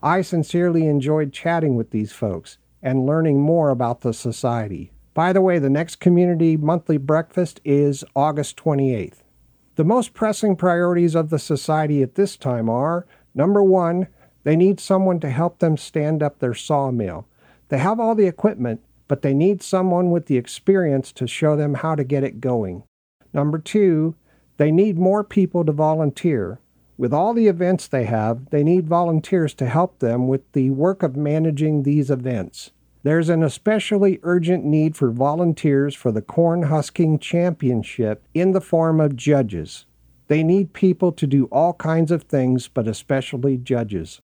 S1: I sincerely enjoyed chatting with these folks and learning more about the society. By the way, the next community monthly breakfast is August 28th. The most pressing priorities of the society at this time are number one, they need someone to help them stand up their sawmill. They have all the equipment, but they need someone with the experience to show them how to get it going. Number two, they need more people to volunteer. With all the events they have, they need volunteers to help them with the work of managing these events. There's an especially urgent need for volunteers for the Corn Husking Championship in the form of judges. They need people to do all kinds of things, but especially judges.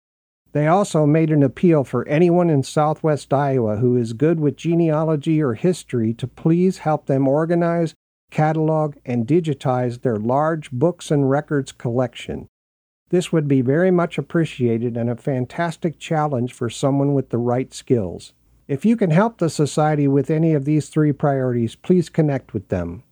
S1: They also made an appeal for anyone in southwest Iowa who is good with genealogy or history to please help them organize, catalog, and digitize their large books and records collection. This would be very much appreciated and a fantastic challenge for someone with the right skills. If you can help the Society with any of these three priorities, please connect with them.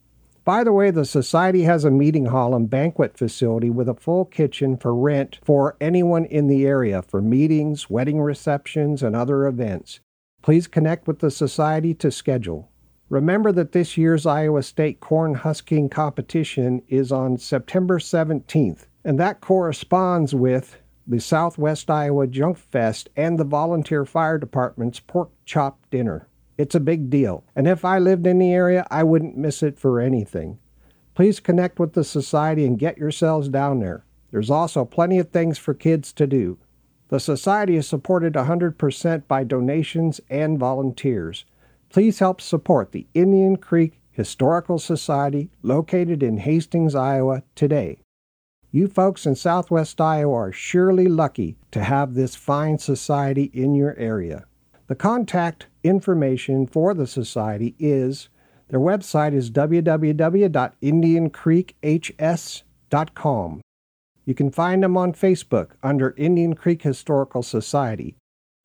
S1: By the way, the Society has a meeting hall and banquet facility with a full kitchen for rent for anyone in the area for meetings, wedding receptions, and other events. Please connect with the Society to schedule. Remember that this year's Iowa State corn husking competition is on September 17th, and that corresponds with the Southwest Iowa Junk Fest, and the Volunteer Fire Department's pork chop dinner. It's a big deal, and if I lived in the area, I wouldn't miss it for anything. Please connect with the Society and get yourselves down there. There's also plenty of things for kids to do. The Society is supported 100% by donations and volunteers. Please help support the Indian Creek Historical Society located in Hastings, Iowa today. You folks in southwest Iowa are surely lucky to have this fine society in your area. The contact information for the society is their website is www.indiancreekhs.com. You can find them on Facebook under Indian Creek Historical Society.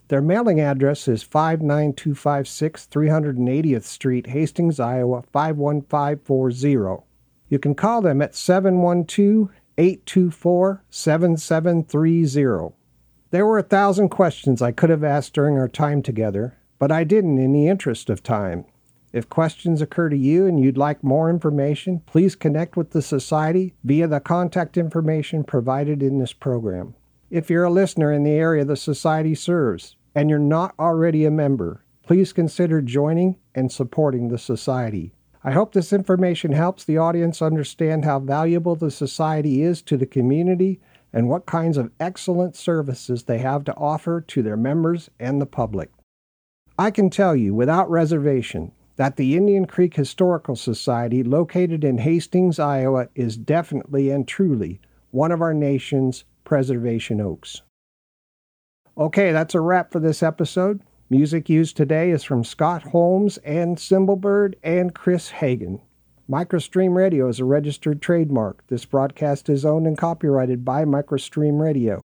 S1: Their mailing address is 59256 380th Street, Hastings, Iowa 51540. You can call them at 712 824 7730. There were a thousand questions I could have asked during our time together, but I didn't in the interest of time. If questions occur to you and you'd like more information, please connect with the Society via the contact information provided in this program. If you're a listener in the area the Society serves and you're not already a member, please consider joining and supporting the Society. I hope this information helps the audience understand how valuable the Society is to the community and what kinds of excellent services they have to offer to their members and the public. I can tell you without reservation that the Indian Creek Historical Society, located in Hastings, Iowa, is definitely and truly one of our nation's preservation oaks. Okay, that's a wrap for this episode. Music used today is from Scott Holmes and Cymbalbird and Chris Haugen. Microstream Radio is a registered trademark. This broadcast is owned and copyrighted by Microstream Radio.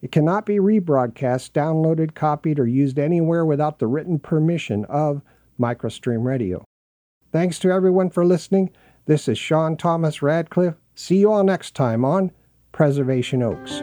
S1: It cannot be rebroadcast, downloaded, copied, or used anywhere without the written permission of Microstream Radio. Thanks to everyone for listening. This is Sean Thomas Radcliffe. See you all next time on Preservation Oaks.